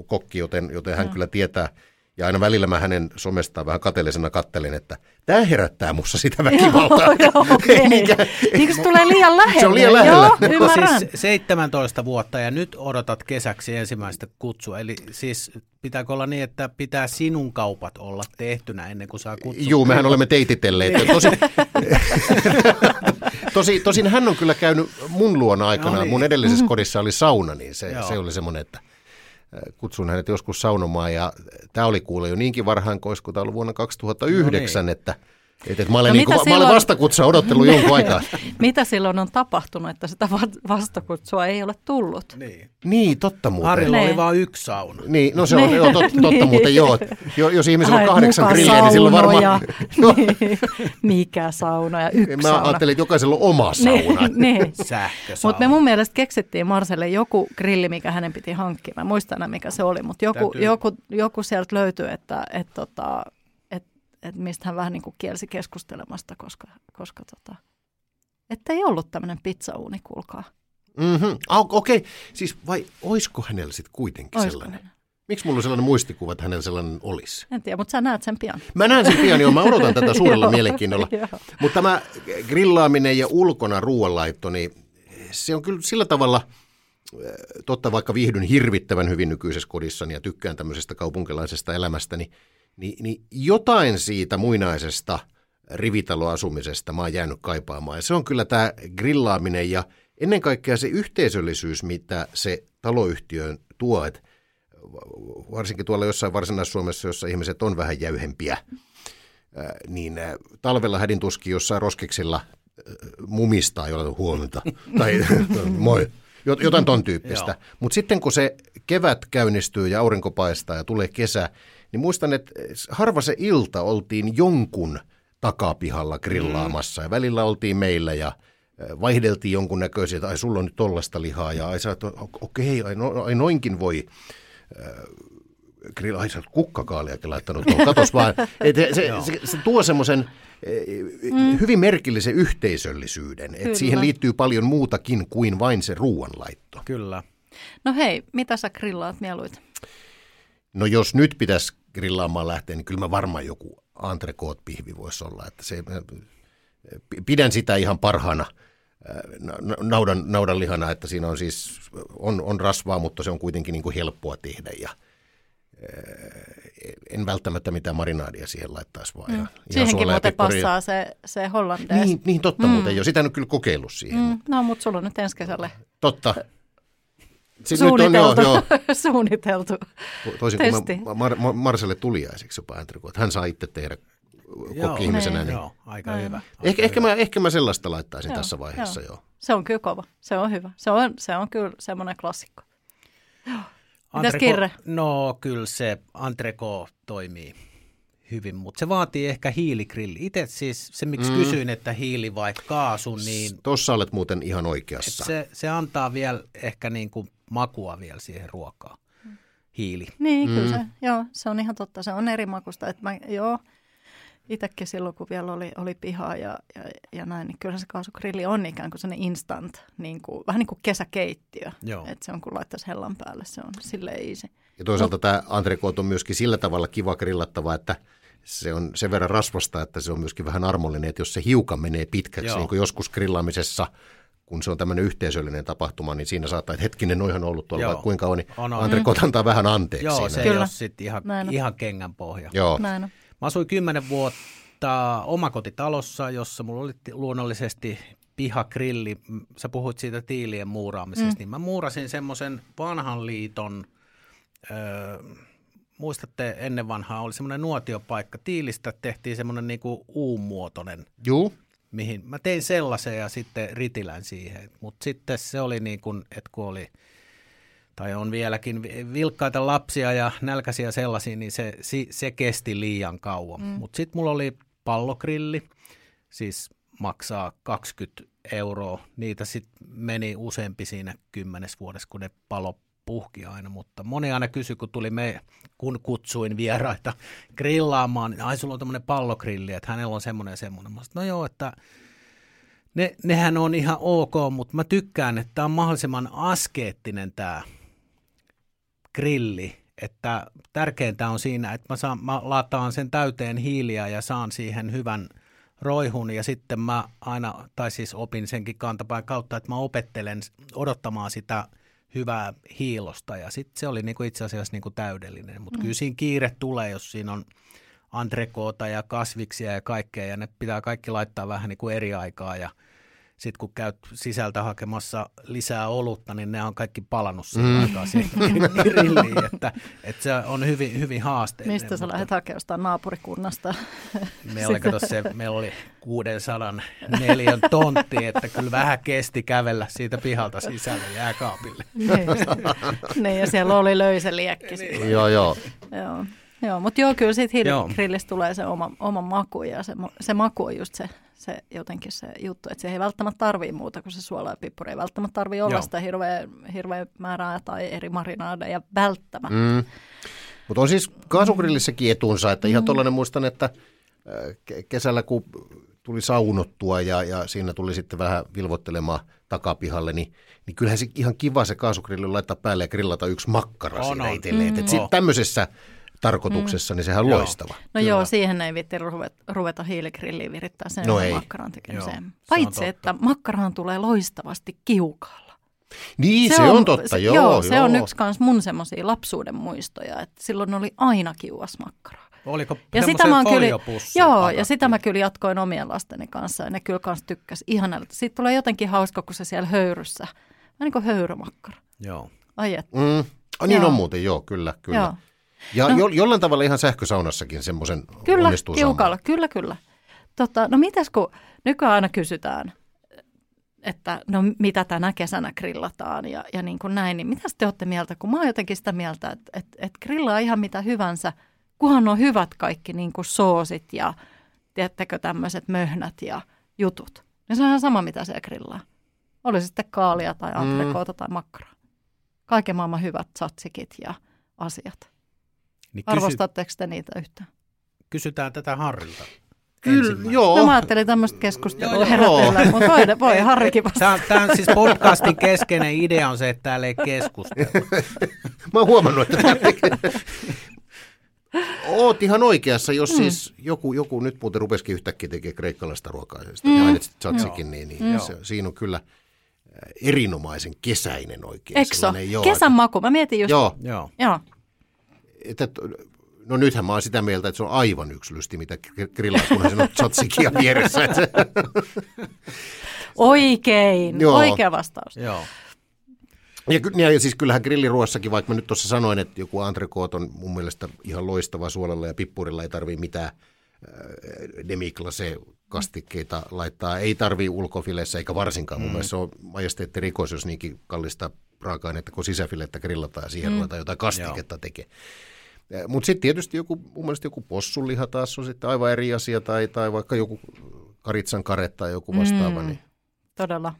kokki, joten, joten hän kyllä tietää. Ja aina välillä mä hänen somestaan vähän kateellisena kattelen, että tämä herättää mussa sitä väkivaltaa. Joo, okei. Mikä- Niin kun se tulee liian lähelle. Se on liian lähellä. Joo, ymmärrän. Siis 17 vuotta ja nyt odotat kesäksi ensimmäistä kutsua. Eli siis pitääkö olla niin, että pitää sinun kaupat olla tehtynä ennen kuin saa kutsua? Juu, mehän olemme teititelleet. Tosin, tosi, tosin hän on kyllä käynyt mun luona aikana. No niin. Mun edellisessä kodissa oli sauna, niin se, Joo. se oli semmoinen, että kutsun hänet joskus saunomaan. Ja tämä oli kuule jo niinkin varhain, tämä ollut vuonna 2009, No että että että mä, olen No niin kuin, mitä mä olen silloin- vastakutsa odottellut jonkun aikaa. Mitä silloin on tapahtunut, että sitä va- vastakutsua ei ole tullut? Niin. Niin, totta muuten. Harilla oli Niin. vain yksi sauna. Niin, no se on Niin. joo, totta, totta Niin. muuten, joo. Jo, jos ihmisellä on kahdeksan muka grillejä, niin silloin varmaan... saunoja. Niin. Mikä sauna ja yksi Mä ajattelin, että jokaisella on oma sauna. Niin, niin. Sähkösauna. Mutta me mun mielestä keksittiin Marselle joku grilli, mikä hänen piti hankkia. Mä muistan enää, mikä se oli, mutta joku, Täytyy- joku, joku sieltä löytyi, että et, tota, et, et mistä hän vähän niin kuin kielsi keskustelemasta, koska, koska tota, että ei ollut tämmöinen pizzauuni, kuulkaa. Mm-hmm. Ah, Okei, okay. siis vai oisko hänellä sitten kuitenkin Oisko sellainen? hänellä? Miksi mulla on sellainen muistikuva, että hänellä sellainen olisi? En tiedä, mutta sä näet sen pian. Mä näen sen pian jo, mä odotan tätä suurella Joo, mielenkiinnolla. joo. Mutta tämä grillaaminen ja ulkona ruoanlaitto, niin se on kyllä sillä tavalla, äh, totta vaikka viihdyn hirvittävän hyvin nykyisessä kodissani ja tykkään tämmöisestä kaupunkilaisesta elämästä, niin, niin, niin jotain siitä muinaisesta rivitaloasumisesta mä oon jäänyt kaipaamaan. Ja se on kyllä tämä grillaaminen ja ennen kaikkea se yhteisöllisyys, mitä se taloyhtiön tuo, että varsinkin tuolla jossain Varsinais-Suomessa, jossa ihmiset on vähän jäyhempiä, niin talvella hädin tuskin jossain roskiksilla mumistaa jollain huomenta tai moi, jot- jotain ton tyyppistä. Mutta sitten kun se kevät käynnistyy ja aurinko paistaa ja tulee kesä, niin muistan, että harva se ilta oltiin jonkun takapihalla grillaamassa ja välillä oltiin meillä ja vaihdeltiin jonkun näköisiä, että ai sulla on nyt tollasta lihaa ja ai sä oot- okei, ai, no, ai noinkin voi grill, ai sä oot kukkakaaliakin laittanut tuohon, katos vaan. Et se, se, se, se tuo semmoisen mm. hyvin merkillisen yhteisöllisyyden, että Kyllä. siihen liittyy paljon muutakin kuin vain se ruoanlaitto. Kyllä. No hei, mitä sä grillaat mieluiten? No jos nyt pitäisi grillaamaan lähteä, niin kyllä mä varmaan joku entrecote-pihvi voisi olla. Että se, pidän sitä ihan parhaana na- naudan, naudan lihana, että siinä on siis on, on rasvaa, mutta se on kuitenkin niin kuin helppoa tehdä ja en välttämättä mitään marinaadia siihen laittaisi vaan. Mm. Siihenkin muuten passaa se, se hollandees. Niin, niin totta mm. muuten jo. Sitä en ole kyllä kokeillut siihen. Mm. Mm, no, mutta sulla on nyt ensi kesälle Totta. Siis nyt on, suunniteltu. joo, joo. suunniteltu. Toisin Testi. kuin mä, Mar- Marselle tuliaiseksi jopa entrecote. Hän saa itse tehdä kokki-ihmisenä. niin. Niin. Joo, aika hyvä. Ehkä, ehkä, mä, ehkä mä sellaista laittaisin Joo, tässä vaiheessa joo. jo. Se on kyllä kova. Se on hyvä. Se on, se on kyllä semmoinen klassikko. Mitäs Kirre? No kyllä se entreco toimii hyvin, mutta se vaatii ehkä hiiligrilli. Itse siis se, miksi mm. kysyin, että hiili vai kaasu, niin Tossa olet muuten ihan oikeassa. se, se antaa vielä ehkä niin kuin makua vielä siihen ruokaan. Hiili. Niin, kyllä se, joo, se on ihan totta. Se on eri makusta. Että mä, joo, itsekin silloin, kun vielä oli, oli pihaa ja, ja, ja näin, niin kyllä se kaasugrilli on ikään kuin sellainen instant, niin kuin, vähän niin kuin kesäkeittiö. Joo. Että se on, kun laittaisi hellan päälle, se on silleen easy. Ja toisaalta tämä entrecote on myöskin sillä tavalla kiva grillattava, että se on sen verran rasvasta, että se on myöskin vähän armollinen, että jos se hiukan menee pitkäksi, Joo. niin kuin joskus grillaamisessa, kun se on tämmöinen yhteisöllinen tapahtuma, niin siinä saattaa, että hetkinen, noihan on ollut tuolla Joo. vaikka kuinka on, niin On, on. entrecote antaa vähän anteeksi Joo, siinä. se ei Kyllä. ole sitten ihan, ihan kengän pohja. Joo. Näin on. Mä asuin kymmenen vuotta omakotitalossa, jossa mulla oli ti- luonnollisesti pihagrilli. M- Sä puhuit siitä tiilien muuraamisesta, mm. niin mä muurasin semmoisen vanhan liiton, öö, muistatte ennen vanhaa oli semmoinen nuotiopaikka. Tiilistä tehtiin semmoinen niinku U-muotoinen, Juu. Mihin mä tein sellaisen ja sitten ritilän siihen. Mutta sitten se oli niin kuin, että kun oli tai on vieläkin vi- vilkkaita lapsia ja nälkäisiä sellaisia, niin se, se kesti liian kauan. Mm. Mutta sitten mulla oli pallogrilli, siis maksaa 20 euroa. Niitä sitten meni useampi siinä kymmenes vuodessa, kun ne palo puhki aina, mutta moni aina kysyi, kun tuli me, kun kutsuin vieraita grillaamaan, niin ai sulla on tämmöinen pallogrilli, että hänellä on semmoinen ja semmoinen. Mä sanoin, no joo, että ne, nehän on ihan ok, mutta mä tykkään, että tämä on mahdollisimman askeettinen tämä grilli, että tärkeintä on siinä, että mä, saan, mä lataan sen täyteen hiiliä ja saan siihen hyvän roihun ja sitten mä aina, tai siis opin senkin kantapään kautta, että mä opettelen odottamaan sitä hyvää hiilosta ja sitten se oli niinku itse asiassa niinku täydellinen, mutta mm. kyllä siinä kiire tulee, jos siinä on antrekoota ja kasviksia ja kaikkea ja ne pitää kaikki laittaa vähän niin kuin eri aikaa ja – sitten kun käyt sisältä hakemassa lisää olutta, niin ne on kaikki palannut siihen mm. aikaan siihen grilliin, että, että se on hyvin, hyvin haasteellinen. Mistä sä lähdet hakemaan naapurikunnasta? Meillä, kato, se, meillä oli 600 neljän tontti, että kyllä vähän kesti kävellä siitä pihalta sisälle jääkaapille. niin, niin ja siellä oli löysä liekki. Niin. Joo, joo. joo. Joo, mutta joo, kyllä siitä hiiligrillistä tulee se oma, oma maku ja se, se maku on just se se jotenkin se juttu, että se ei välttämättä tarvii muuta kuin se suola ja pippuri. Ei välttämättä tarvii olla Joo. sitä hirveä, hirveä määrää tai eri marinaadeja välttämättä. Mm. Mutta on siis kaasugrillissäkin etunsa, että ihan mm. tuollainen muistan, että kesällä kun tuli saunottua ja, ja siinä tuli sitten vähän vilvoittelemaan takapihalle, niin, niin kyllähän se ihan kiva se kaasugrilli laittaa päälle ja grillata yksi makkara on, siinä itselleen. Mm. Sitten tämmöisessä tarkoituksessa, mm. niin sehän on joo. loistava. No Kyllä. joo, siihen ei vitti ruveta, ruveta hiiligrilliin virittää sen no makkaran tekemiseen. Joo, Paitsi, että makkarahan tulee loistavasti kiukaalla. Niin, se, se on, on totta, joo. Joo, se joo. on yksi kans mun semmoisia lapsuuden muistoja, että silloin oli aina kiuas makkara. Oliko ja sitä mä kyllä, Joo, ja sitä mä kyllä jatkoin omien lasteni kanssa, ja ne kyllä kans tykkäs ihanalta. Siitä tulee jotenkin hauska, kun se siellä höyryssä, vähän niin kuin höyrymakkara. Joo. Ai että. Mm. Oh, niin joo. on muuten, joo, kyllä, kyllä. Joo. Ja no, jo, jollain tavalla ihan sähkösaunassakin semmoisen kyllä, onnistuu kiukalla, Kyllä, kyllä. Tota, no mitäs kun nykyään aina kysytään, että no mitä tänä kesänä grillataan ja, ja niin kuin näin, niin mitä te olette mieltä? Kun mä oon jotenkin sitä mieltä, että, että, että grillaa ihan mitä hyvänsä, kunhan on hyvät kaikki niin kuin soosit ja tiedättekö tämmöiset möhnät ja jutut. Niin se on ihan sama, mitä se grillaa. Oli sitten kaalia tai antrekoota mm. tai makkaraa. Kaiken maailman hyvät satsikit ja asiat. Niin kysy... Arvostatteko te niitä yhtään? Kysytään tätä Harrilta. Kyllä, joo. No mä ajattelin tämmöistä keskustelua herätellä, mutta voi, voi Harrikin vastata. Tämä, tämä siis podcastin keskeinen idea on se, että täällä ei keskustella. mä oon huomannut, että Oot ihan oikeassa, jos mm. siis joku, joku nyt muuten rupesikin yhtäkkiä tekemään kreikkalaista ruokaa, ja sitten mm. mainitsit tzatsikin, niin, niin mm. se, siinä on kyllä erinomaisen kesäinen oikein. Ekso, kesän maku. Mä mietin just. Joo. Joo. Joo että, no nythän mä oon sitä mieltä, että se on aivan yksi lysti, mitä grillaa, kunhan se on tzatsikia vieressä. Oikein, Joo. oikea vastaus. Joo. Ja, ja siis kyllähän grilliruossakin, vaikka mä nyt tuossa sanoin, että joku antrekoot on mun mielestä ihan loistava suolella ja pippurilla, ei tarvii mitään äh, demiklase kastikkeita laittaa. Ei tarvii ulkofileissä eikä varsinkaan. Mun mm. mielestä se on majesteetti rikos, jos niinkin kallista raaka-ainetta kuin sisäfilettä grillataan ja siihen mm. ruvetaan jotain kastiketta tekemään. Mutta sitten tietysti joku, mun mielestä joku possunliha taas on sitten aivan eri asia, tai, tai vaikka joku karitsan kare tai joku vastaava. Mm, niin todella.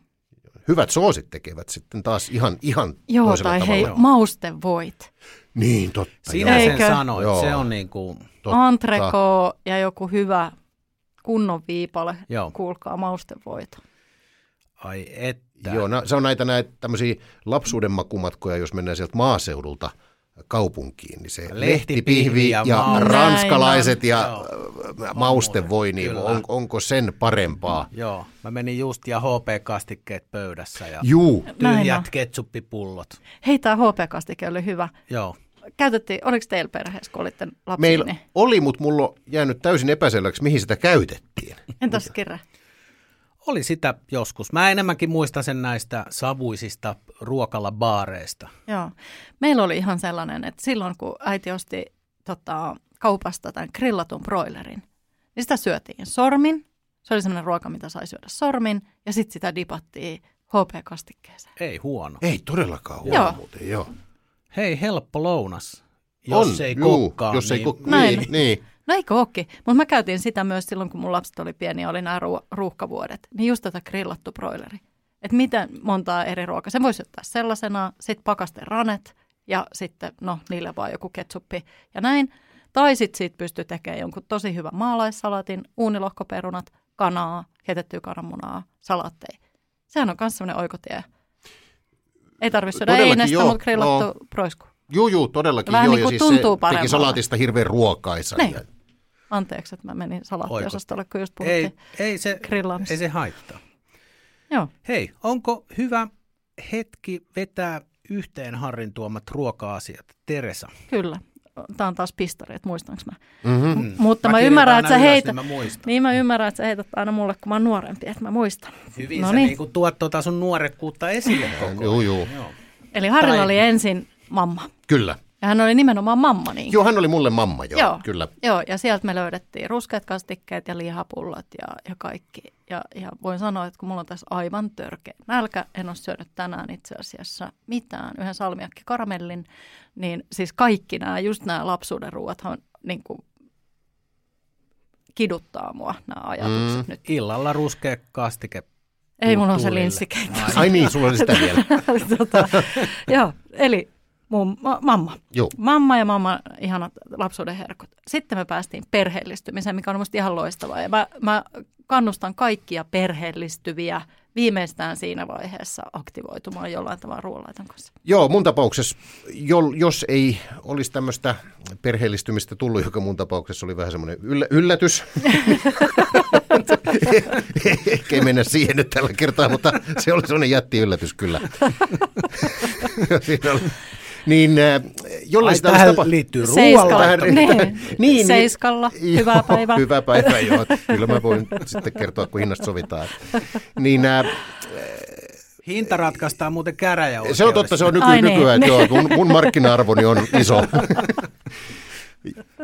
Hyvät soosit tekevät sitten taas ihan, ihan Joo, tai tavalla. hei, maustevoit. Niin, totta. Sinä joo. sen sanoit, joo. se on niin kuin... Antreko ja joku hyvä kunnon viipale, joo. kuulkaa maustevoita. Ai että. Joo, no, se on näitä, näitä tämmöisiä lapsuuden makumatkoja, jos mennään sieltä maaseudulta kaupunkiin, niin se lehtipihvi ja, ja ranskalaiset Näin ja Joo. mauste voi, niin on, onko sen parempaa? Joo, mä menin just ja HP-kastikkeet pöydässä ja Juu. tyhjät ketsuppipullot. Hei, tämä HP-kastike oli hyvä. Joo. Käytettiin, oliko teillä perheessä, kun olitte lapsi? Meillä oli, mutta mulla on jäänyt täysin epäselväksi, mihin sitä käytettiin. Entäs kerran? Oli sitä joskus. Mä enemmänkin muistan sen näistä savuisista ruokalabaareista. Joo. Meillä oli ihan sellainen, että silloin kun äiti osti tota, kaupasta tämän grillatun broilerin, niin sitä syötiin sormin. Se oli sellainen ruoka, mitä sai syödä sormin. Ja sitten sitä dipattiin HP-kastikkeeseen. Ei huono. Ei todellakaan huono joo. muuten, joo. Hei, helppo lounas. Jos on, ei juu, kokkaa, jos niin... ei kokkaa, niin, niin. No eikö ookin? Mutta mä käytin sitä myös silloin, kun mun lapset oli pieni ja oli nämä ruuhkavuodet. Niin just tätä grillattu broileri. että miten montaa eri ruokaa. Se voisi ottaa sellaisena, sitten pakasten ranet ja sitten no niille vaan joku ketsuppi ja näin. Tai sitten siitä pystyy tekemään jonkun tosi hyvän maalaissalatin, uunilohkoperunat, kanaa, heitettyä kananmunaa, salaatteja. Sehän on myös sellainen oikotie. Ei tarvitse syödä einestä, mutta grillattu no. proisku. Joo, joo, todellakin Vähän joo. niin kuin ja siis tuntuu se teki paremmalta. salaatista hirveän ruokaisan. Niin. Ja, Anteeksi, että mä menin salaattiosastolle, kun just puhuttiin. Ei, ei, se, grillaamista. ei se haittaa. Joo. Hei, onko hyvä hetki vetää yhteen Harrin tuomat ruoka-asiat? Teresa. Kyllä. Tämä on taas pistari, että muistanko mä. mm-hmm. Mm. Mutta mä, kirjoitan ymmärrän, että sä heität, Niin mä muistan. niin mä ymmärrän, että sä heität aina mulle, kun mä oon nuorempi, että mä muistan. Hyvin No sä niin. niin kuin tuot tuota sun nuorekkuutta esille koko Joo, joo. Joo. Eli Harrilla Tai- oli ensin mamma. Kyllä. Ja hän oli nimenomaan mamma. Niin. Joo, hän oli mulle mamma, joo, Joo. kyllä. Joo, ja sieltä me löydettiin ruskeat kastikkeet ja lihapullat ja, ja kaikki. Ja, ja voin sanoa, että kun mulla on tässä aivan törkeä nälkä, en ole syönyt tänään itse asiassa mitään, yhden salmiakki karamellin, niin siis kaikki nämä, just nämä lapsuuden ruuathan niin kuin kiduttaa mua, nämä ajatukset Mm. nyt. Illalla ruskea kastike. Ei, mulla on se linssikeitto. Ai niin, sulla oli sitä vielä. tota, joo, eli mun ma- mamma. Joo. Mamma ja mamma ihanat lapsuuden herkut. Sitten me päästiin perheellistymiseen, mikä on minusta ihan loistavaa. Ja mä, mä kannustan kaikkia perheellistyviä viimeistään siinä vaiheessa aktivoitumaan jollain tavalla ruoanlaiton kanssa. Joo, mun tapauksessa, jo, jos ei olisi tämmöistä perheellistymistä tullut, joka mun tapauksessa oli vähän semmoinen yllä, yllätys. Ehkä ei mennä siihen nyt tällä kertaa, mutta se oli semmoinen jätti yllätys kyllä. Siinä oli, niin äh, jollei Ai, sitä tähän tapa- liittyy ruoalla. Tähän- Niin. niin, Seiskalla. Hyvää päivää. Hyvää päivää, joo. Kyllä mä voin sitten kertoa, kun hinnasta sovitaan. Niin, äh, Hinta ratkaistaan muuten käräjäoikeudessa. Se on totta, se on nyky, Ai niin. nykyään, että joo, mun, mun markkina-arvoni on iso.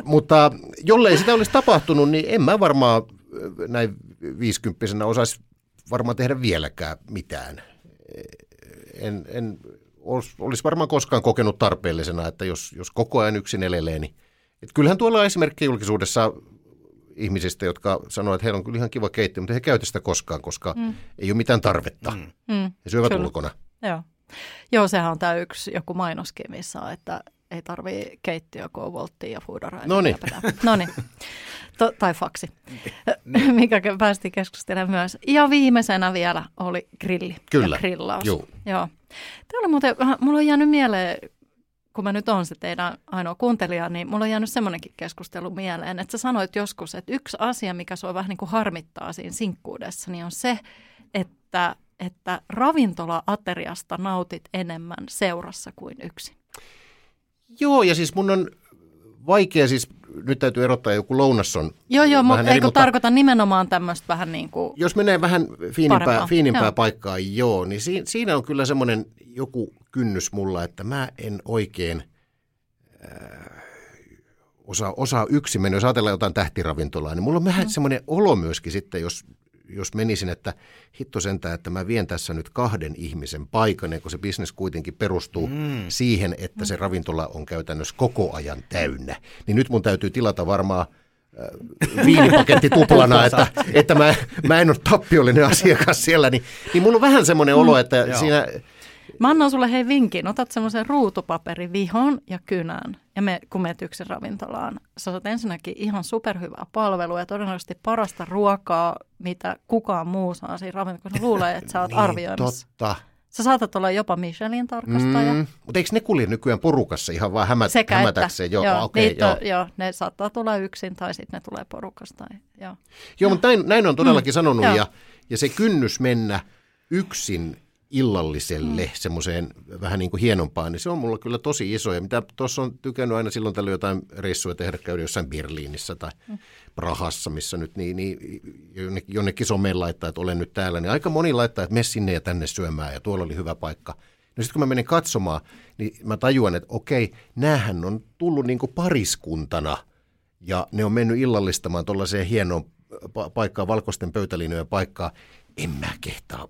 Mutta jollei sitä olisi tapahtunut, niin en mä varmaan äh, näin viisikymppisenä osaisi varmaan tehdä vieläkään mitään. En, en olis- olisi varmaan koskaan kokenut tarpeellisena, että jos, jos koko ajan yksin elelee, niin et kyllähän tuolla on esimerkkejä julkisuudessa ihmisistä, jotka sanoo, että heillä on kyllä ihan kiva keittiö, mutta he ei käytä sitä koskaan, koska mm. ei ole mitään tarvetta. Mm. Mm, He syövät Kyllä. ulkona. joo. joo, sehän on tämä yksi joku mainoskin, missä on, että ei tarvii on volttia ja foodaraa. Noniin. No niin. To, tai faksi, mikä päästiin keskustelemaan myös. Ja viimeisenä vielä oli grilli Kyllä. ja grillaus. Joo. Joo. Tämä oli muuten, mulla on jäänyt mieleen, kun mä nyt on se teidän ainoa kuuntelija, niin mulla on jäänyt semmoinenkin keskustelu mieleen, että sä sanoit joskus, että yksi asia, mikä sua vähän niin kuin harmittaa siinä sinkkuudessa, niin on se, että, että ravintola-ateriasta nautit enemmän seurassa kuin yksin. Joo, ja siis mun on vaikea, siis nyt täytyy erottaa joku lounasson. Joo, joo, vähän mutta eikö tarkoita nimenomaan tämmöistä vähän niin kuin, Jos menee vähän fiinimpää, Parempaa, fiinimpää joo. paikkaa, joo, niin si, siinä on kyllä semmoinen joku kynnys mulla, että mä en oikein äh, osaa, osaa yksin mennä. Jos ajatellaan jotain tähtiravintolaa, niin mulla on vähän semmoinen olo myöskin sitten, jos, jos menisin, että hitto sentään, että mä vien tässä nyt kahden ihmisen paikan, kun se bisnes kuitenkin perustuu mm. siihen, että se ravintola on käytännössä koko ajan täynnä, niin nyt mun täytyy tilata varmaan äh, viinipaketti tuplana, että, että mä, mä en ole tappiollinen asiakas siellä, niin, niin mulla on vähän semmoinen olo, että Joo. siinä, Mä annan sulle hei vinkin. Otat semmoisen ruutupaperivihon ja kynän ja me, kun menet yksin ravintolaan. Sä saat ensinnäkin ihan superhyvää palvelua ja todennäköisesti parasta ruokaa, mitä kukaan muu saa siinä ravintolassa, kun ne luulee, että sä oot niin, arvioimassa. totta. Sä saatat olla jopa Michelin tarkastaja. Mm, mutta eikö ne kulje nykyään porukassa ihan vaan hämät, Sekä että, hämätäkseen? Joo, joo, okei, niitä joo. joo, ne saattaa tulla yksin tai sitten ne tulee porukasta. Joo. Joo, mutta näin, näin on todellakin mm, sanonut joo. ja, ja se kynnys mennä yksin illalliselle mm. semmoiseen vähän niin kuin hienompaan, niin se on mulla kyllä tosi iso. Ja mitä tuossa on tykännyt aina silloin tällöin jotain reissuja tehdä, käydä jossain Berliinissä tai mm. Prahassa, missä nyt niin, niin jonnekin, jonnekin someen laittaa, että olen nyt täällä, niin aika moni laittaa, että mene sinne ja tänne syömään ja tuolla oli hyvä paikka. No sitten kun mä menen katsomaan, niin mä tajuan, että okei, näähän on tullut niin kuin pariskuntana ja ne on mennyt illallistamaan tuollaiseen hienoon pa- paikkaan, valkoisten pöytäliinojen paikkaa. En mä kehtaa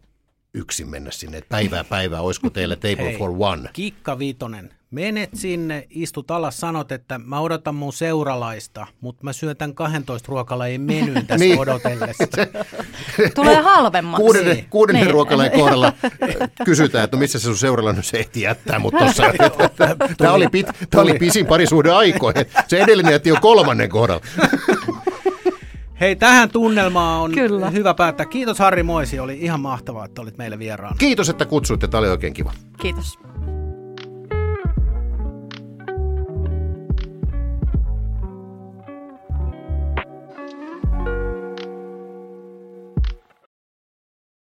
yksin mennä sinne, että päivää päivää, olisiko teille table Hei, for one? Kikka Vitonen, menet sinne, istut alas, sanot, että mä odotan mun seuralaista, mutta mä syön tämän 12 ruokalajin menyyn tässä Niin. odotellessa. Tulee halvemmaksi. Kuudennen, Niin. kuudennen Niin. ruokalain kohdalla kysytään, että no missä se sun seuralla, no se ehti jättää, mutta tossa, tämä oli, pit, oli pisin parisuuden aikoihin. Se edellinen jätti jo kolmannen kohdalla. Hei, tähän tunnelmaan on Kyllä. hyvä päättää. Kiitos Harri Moisi, oli ihan mahtavaa, että olit meille vieraana. Kiitos, että kutsuitte, tämä oli oikein kiva. Kiitos.